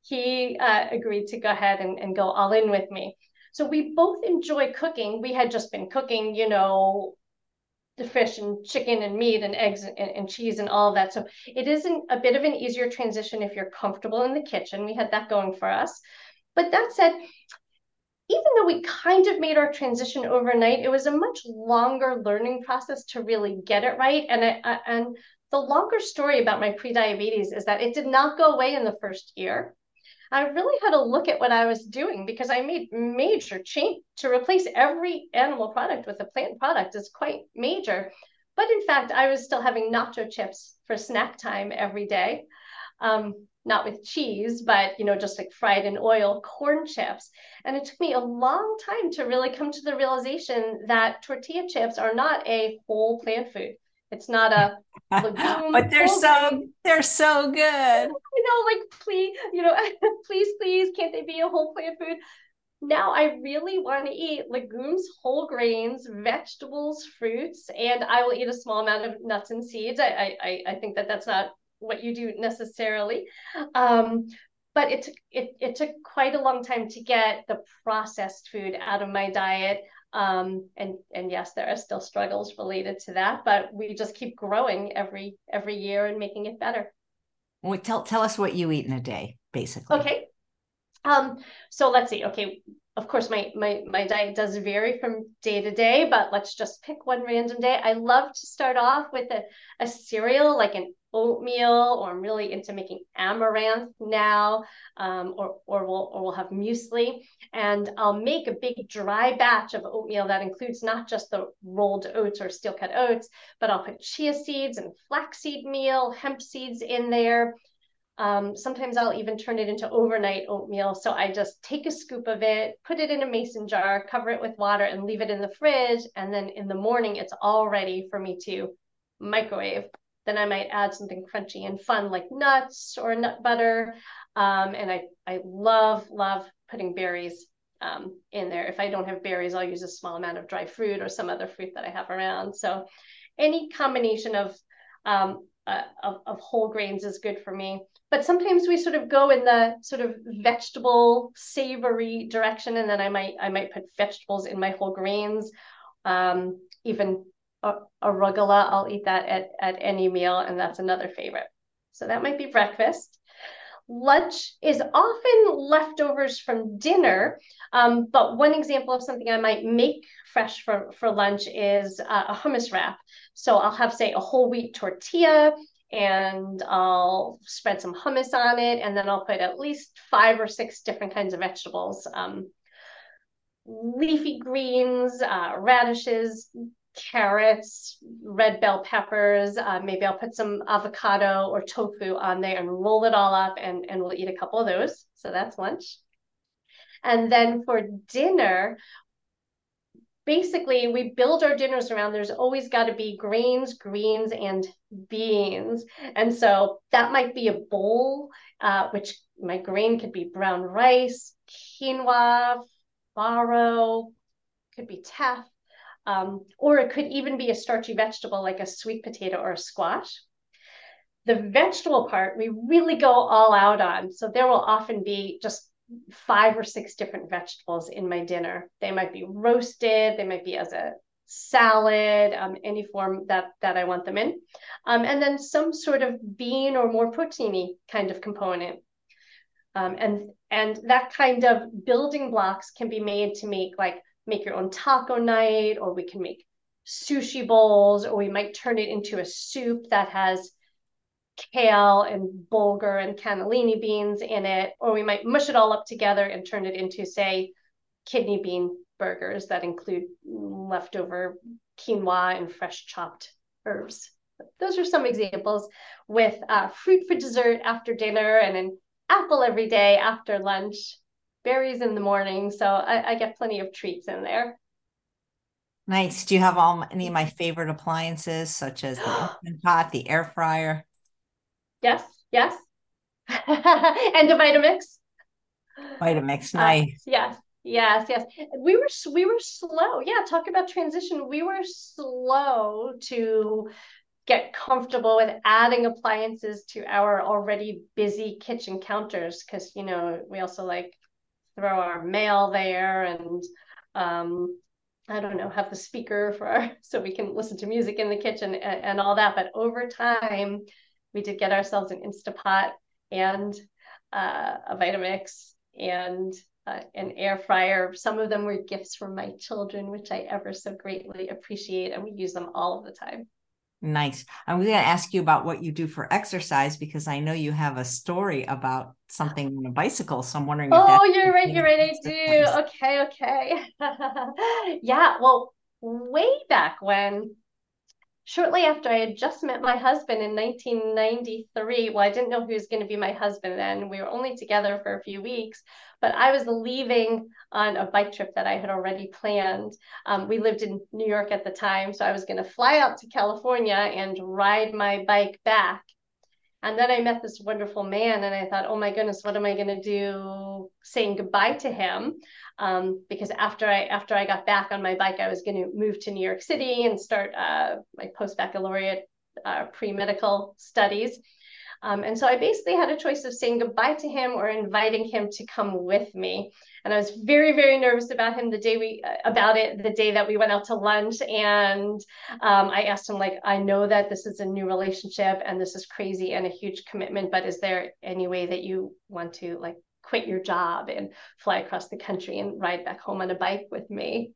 he uh, agreed to go ahead and, and go all in with me. So we both enjoy cooking. We had just been cooking, you know, the fish and chicken and meat and eggs and, and, cheese and all of that. So it isn't a bit of an easier transition if you're comfortable in the kitchen. We had that going for us. But that said, even though we kind of made our transition overnight, it was a much longer learning process to really get it right. And I, and the longer story about my prediabetes is that it did not go away in the first year. I really had to look at what I was doing because I made major change to replace every animal product with a plant product is quite major. But in fact, I was still having nacho chips for snack time every day. Um, not with cheese, but you know, just like fried in oil corn chips. And it took me a long time to really come to the realization that tortilla chips are not a whole plant food. It's not a legume. but they're so they're so good. *laughs* You know, like please, you know, *laughs* please, please, can't they be a whole plant food? Now I really want to eat legumes, whole grains, vegetables, fruits, and I will eat a small amount of nuts and seeds. I I I think that that's not what you do necessarily. Um, but it took it, it took quite a long time to get the processed food out of my diet. Um, and and yes, there are still struggles related to that, but we just keep growing every every year and making it better. Well, tell tell us what you eat in a day, basically. Okay. Um, so let's see. Okay, of course my my my diet does vary from day to day, but let's just pick one random day. I love to start off with a, a cereal like an oatmeal, or I'm really into making amaranth now, um, or or we'll or we'll have muesli, and I'll make a big dry batch of oatmeal that includes not just the rolled oats or steel cut oats, but I'll put chia seeds and flaxseed meal, hemp seeds in there. Um, sometimes I'll even turn it into overnight oatmeal. So I just take a scoop of it, put it in a mason jar, cover it with water, and leave it in the fridge. And then in the morning, it's all ready for me to microwave then I might add something crunchy and fun like nuts or nut butter. Um, and I, I love, love putting berries um, in there. If I don't have berries, I'll use a small amount of dry fruit or some other fruit that I have around. So any combination of, um, uh, of, of whole grains is good for me. But sometimes we sort of go in the sort of vegetable savory direction, and then I might I might put vegetables in my whole grains. Um, even arugula. I'll eat that at, at any meal, and that's another favorite. So that might be breakfast. Lunch is often leftovers from dinner, um, but one example of something I might make fresh for, for lunch is uh, a hummus wrap. So I'll have, say, a whole wheat tortilla, and I'll spread some hummus on it, and then I'll put at least five or six different kinds of vegetables. Um, leafy greens, uh, radishes, carrots, red bell peppers. Uh, maybe I'll put some avocado or tofu on there and roll it all up and, and we'll eat a couple of those. So that's lunch. And then for dinner, basically we build our dinners around there's always got to be grains, greens, and beans. And so that might be a bowl, uh, which my grain could be brown rice, quinoa, farro, could be teff, um, or it could even be a starchy vegetable like a sweet potato or a squash. The vegetable part, we really go all out on. So there will often be just five or six different vegetables in my dinner. They might be roasted, they might be as a salad, um, any form that that I want them in, um, and then some sort of bean or more proteiny kind of component. Um, and and that kind of building blocks can be made to make like make your own taco night, or we can make sushi bowls, or we might turn it into a soup that has kale and bulgur and cannellini beans in it, or we might mush it all up together and turn it into, say, kidney bean burgers that include leftover quinoa and fresh chopped herbs. Those are some examples with uh, fruit for dessert after dinner and an apple every day after lunch, berries in the morning. So I, I get plenty of treats in there. Nice. Do you have all any of my favorite appliances, such as the *gasps* pot, the air fryer? Yes, yes. *laughs* and a Vitamix. Vitamix, uh, nice. Uh, yes, yes, yes. We were we were slow. Yeah, talk about transition. We were slow to get comfortable with adding appliances to our already busy kitchen counters because you know we also like throw our mail there and um I don't know, have the speaker for our, *laughs* so we can listen to music in the kitchen and, and all that. But over time, we did get ourselves an Instapot and uh, a Vitamix and uh, an air fryer. Some of them were gifts from my children, which I ever so greatly appreciate, and we use them all of the time. Nice. I'm going to ask you about what you do for exercise because I know you have a story about something on a bicycle. So I'm wondering. oh, you're right. You're right. I do. Okay. Okay. *laughs* yeah. Well, way back when shortly after I had just met my husband in 1993. Well, I didn't know who was going to be my husband then. We were only together for a few weeks, but I was leaving on a bike trip that I had already planned. Um, we lived in New York at the time, so I was going to fly out to California and ride my bike back. And then I met this wonderful man, and I thought, oh my goodness, what am I going to do saying goodbye to him? Um, because after I after I got back on my bike, I was going to move to New York City and start uh, my post baccalaureate uh, pre medical studies. Um, and so I basically had a choice of saying goodbye to him or inviting him to come with me. And I was very, very nervous about him the day we uh, about it the day that we went out to lunch. And um, I asked him like, I know that this is a new relationship and this is crazy and a huge commitment, but is there any way that you want to like quit your job and fly across the country and ride back home on a bike with me?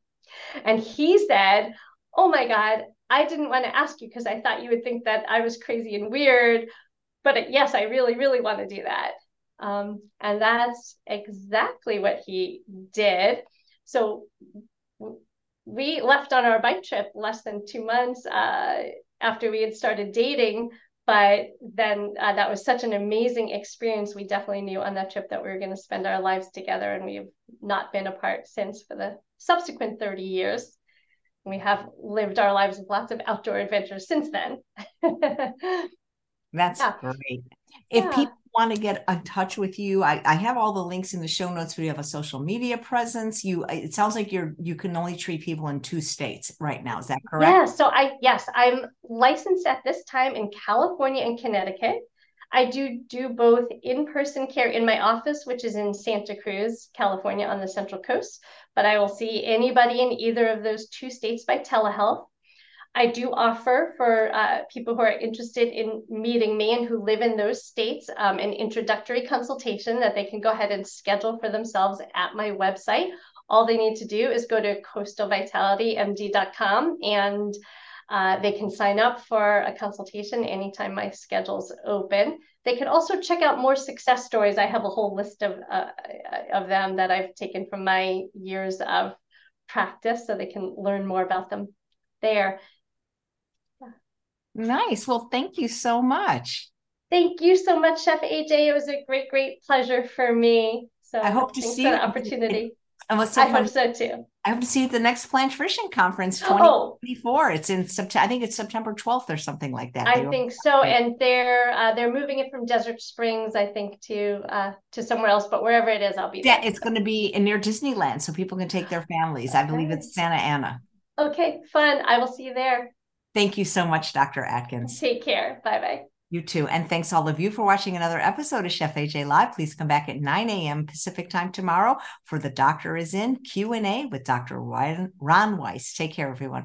And he said, Oh my God, I didn't want to ask you because I thought you would think that I was crazy and weird, but yes, I really, really want to do that. Um, and that's exactly what he did. So we left on our bike trip less than two months uh, after we had started dating. But then uh, that was such an amazing experience. We definitely knew on that trip that we were going to spend our lives together, and we've not been apart since for the subsequent 30 years. We have lived our lives with lots of outdoor adventures since then. *laughs* That's yeah. great. If yeah. people want to get in touch with you, I, I have all the links in the show notes. We have a social media presence. You, it sounds like you're you can only treat people in two states right now. Is that correct? Yeah. So I yes, I'm licensed at this time in California and Connecticut. I do do both in-person care in my office, which is in Santa Cruz, California, on the Central Coast. But I will see anybody in either of those two states by telehealth. I do offer for uh, people who are interested in meeting me and who live in those states um, an introductory consultation that they can go ahead and schedule for themselves at my website. All they need to do is go to coastalvitalitymd.com and uh, they can sign up for a consultation anytime my schedule's open. They can also check out more success stories. I have a whole list of, uh, of them that I've taken from my years of practice so they can learn more about them there. Nice. Well, thank you so much. Thank you so much, Chef AJ. It was a great, great pleasure for me. So I hope to see you. opportunity. And what's I hope so too. I hope to see you at the next Plant Nutrition Conference 2024. Oh. It's in September. I think it's September 12th or something like that. I think so. And they're uh, they're moving it from Desert Springs, I think, to uh, to somewhere else. But wherever it is, I'll be yeah, there. It's so. going to be in near Disneyland, so people can take their families. Okay. I believe it's Santa Ana. Okay, fun. I will see you there. Thank you so much, Dr. Atkins. Take care. Bye bye. You too. And thanks all of you for watching another episode of Chef AJ Live. Please come back at 9 a.m. Pacific time tomorrow for The Doctor is In Q&A with Dr. Ron Weiss. Take care, everyone.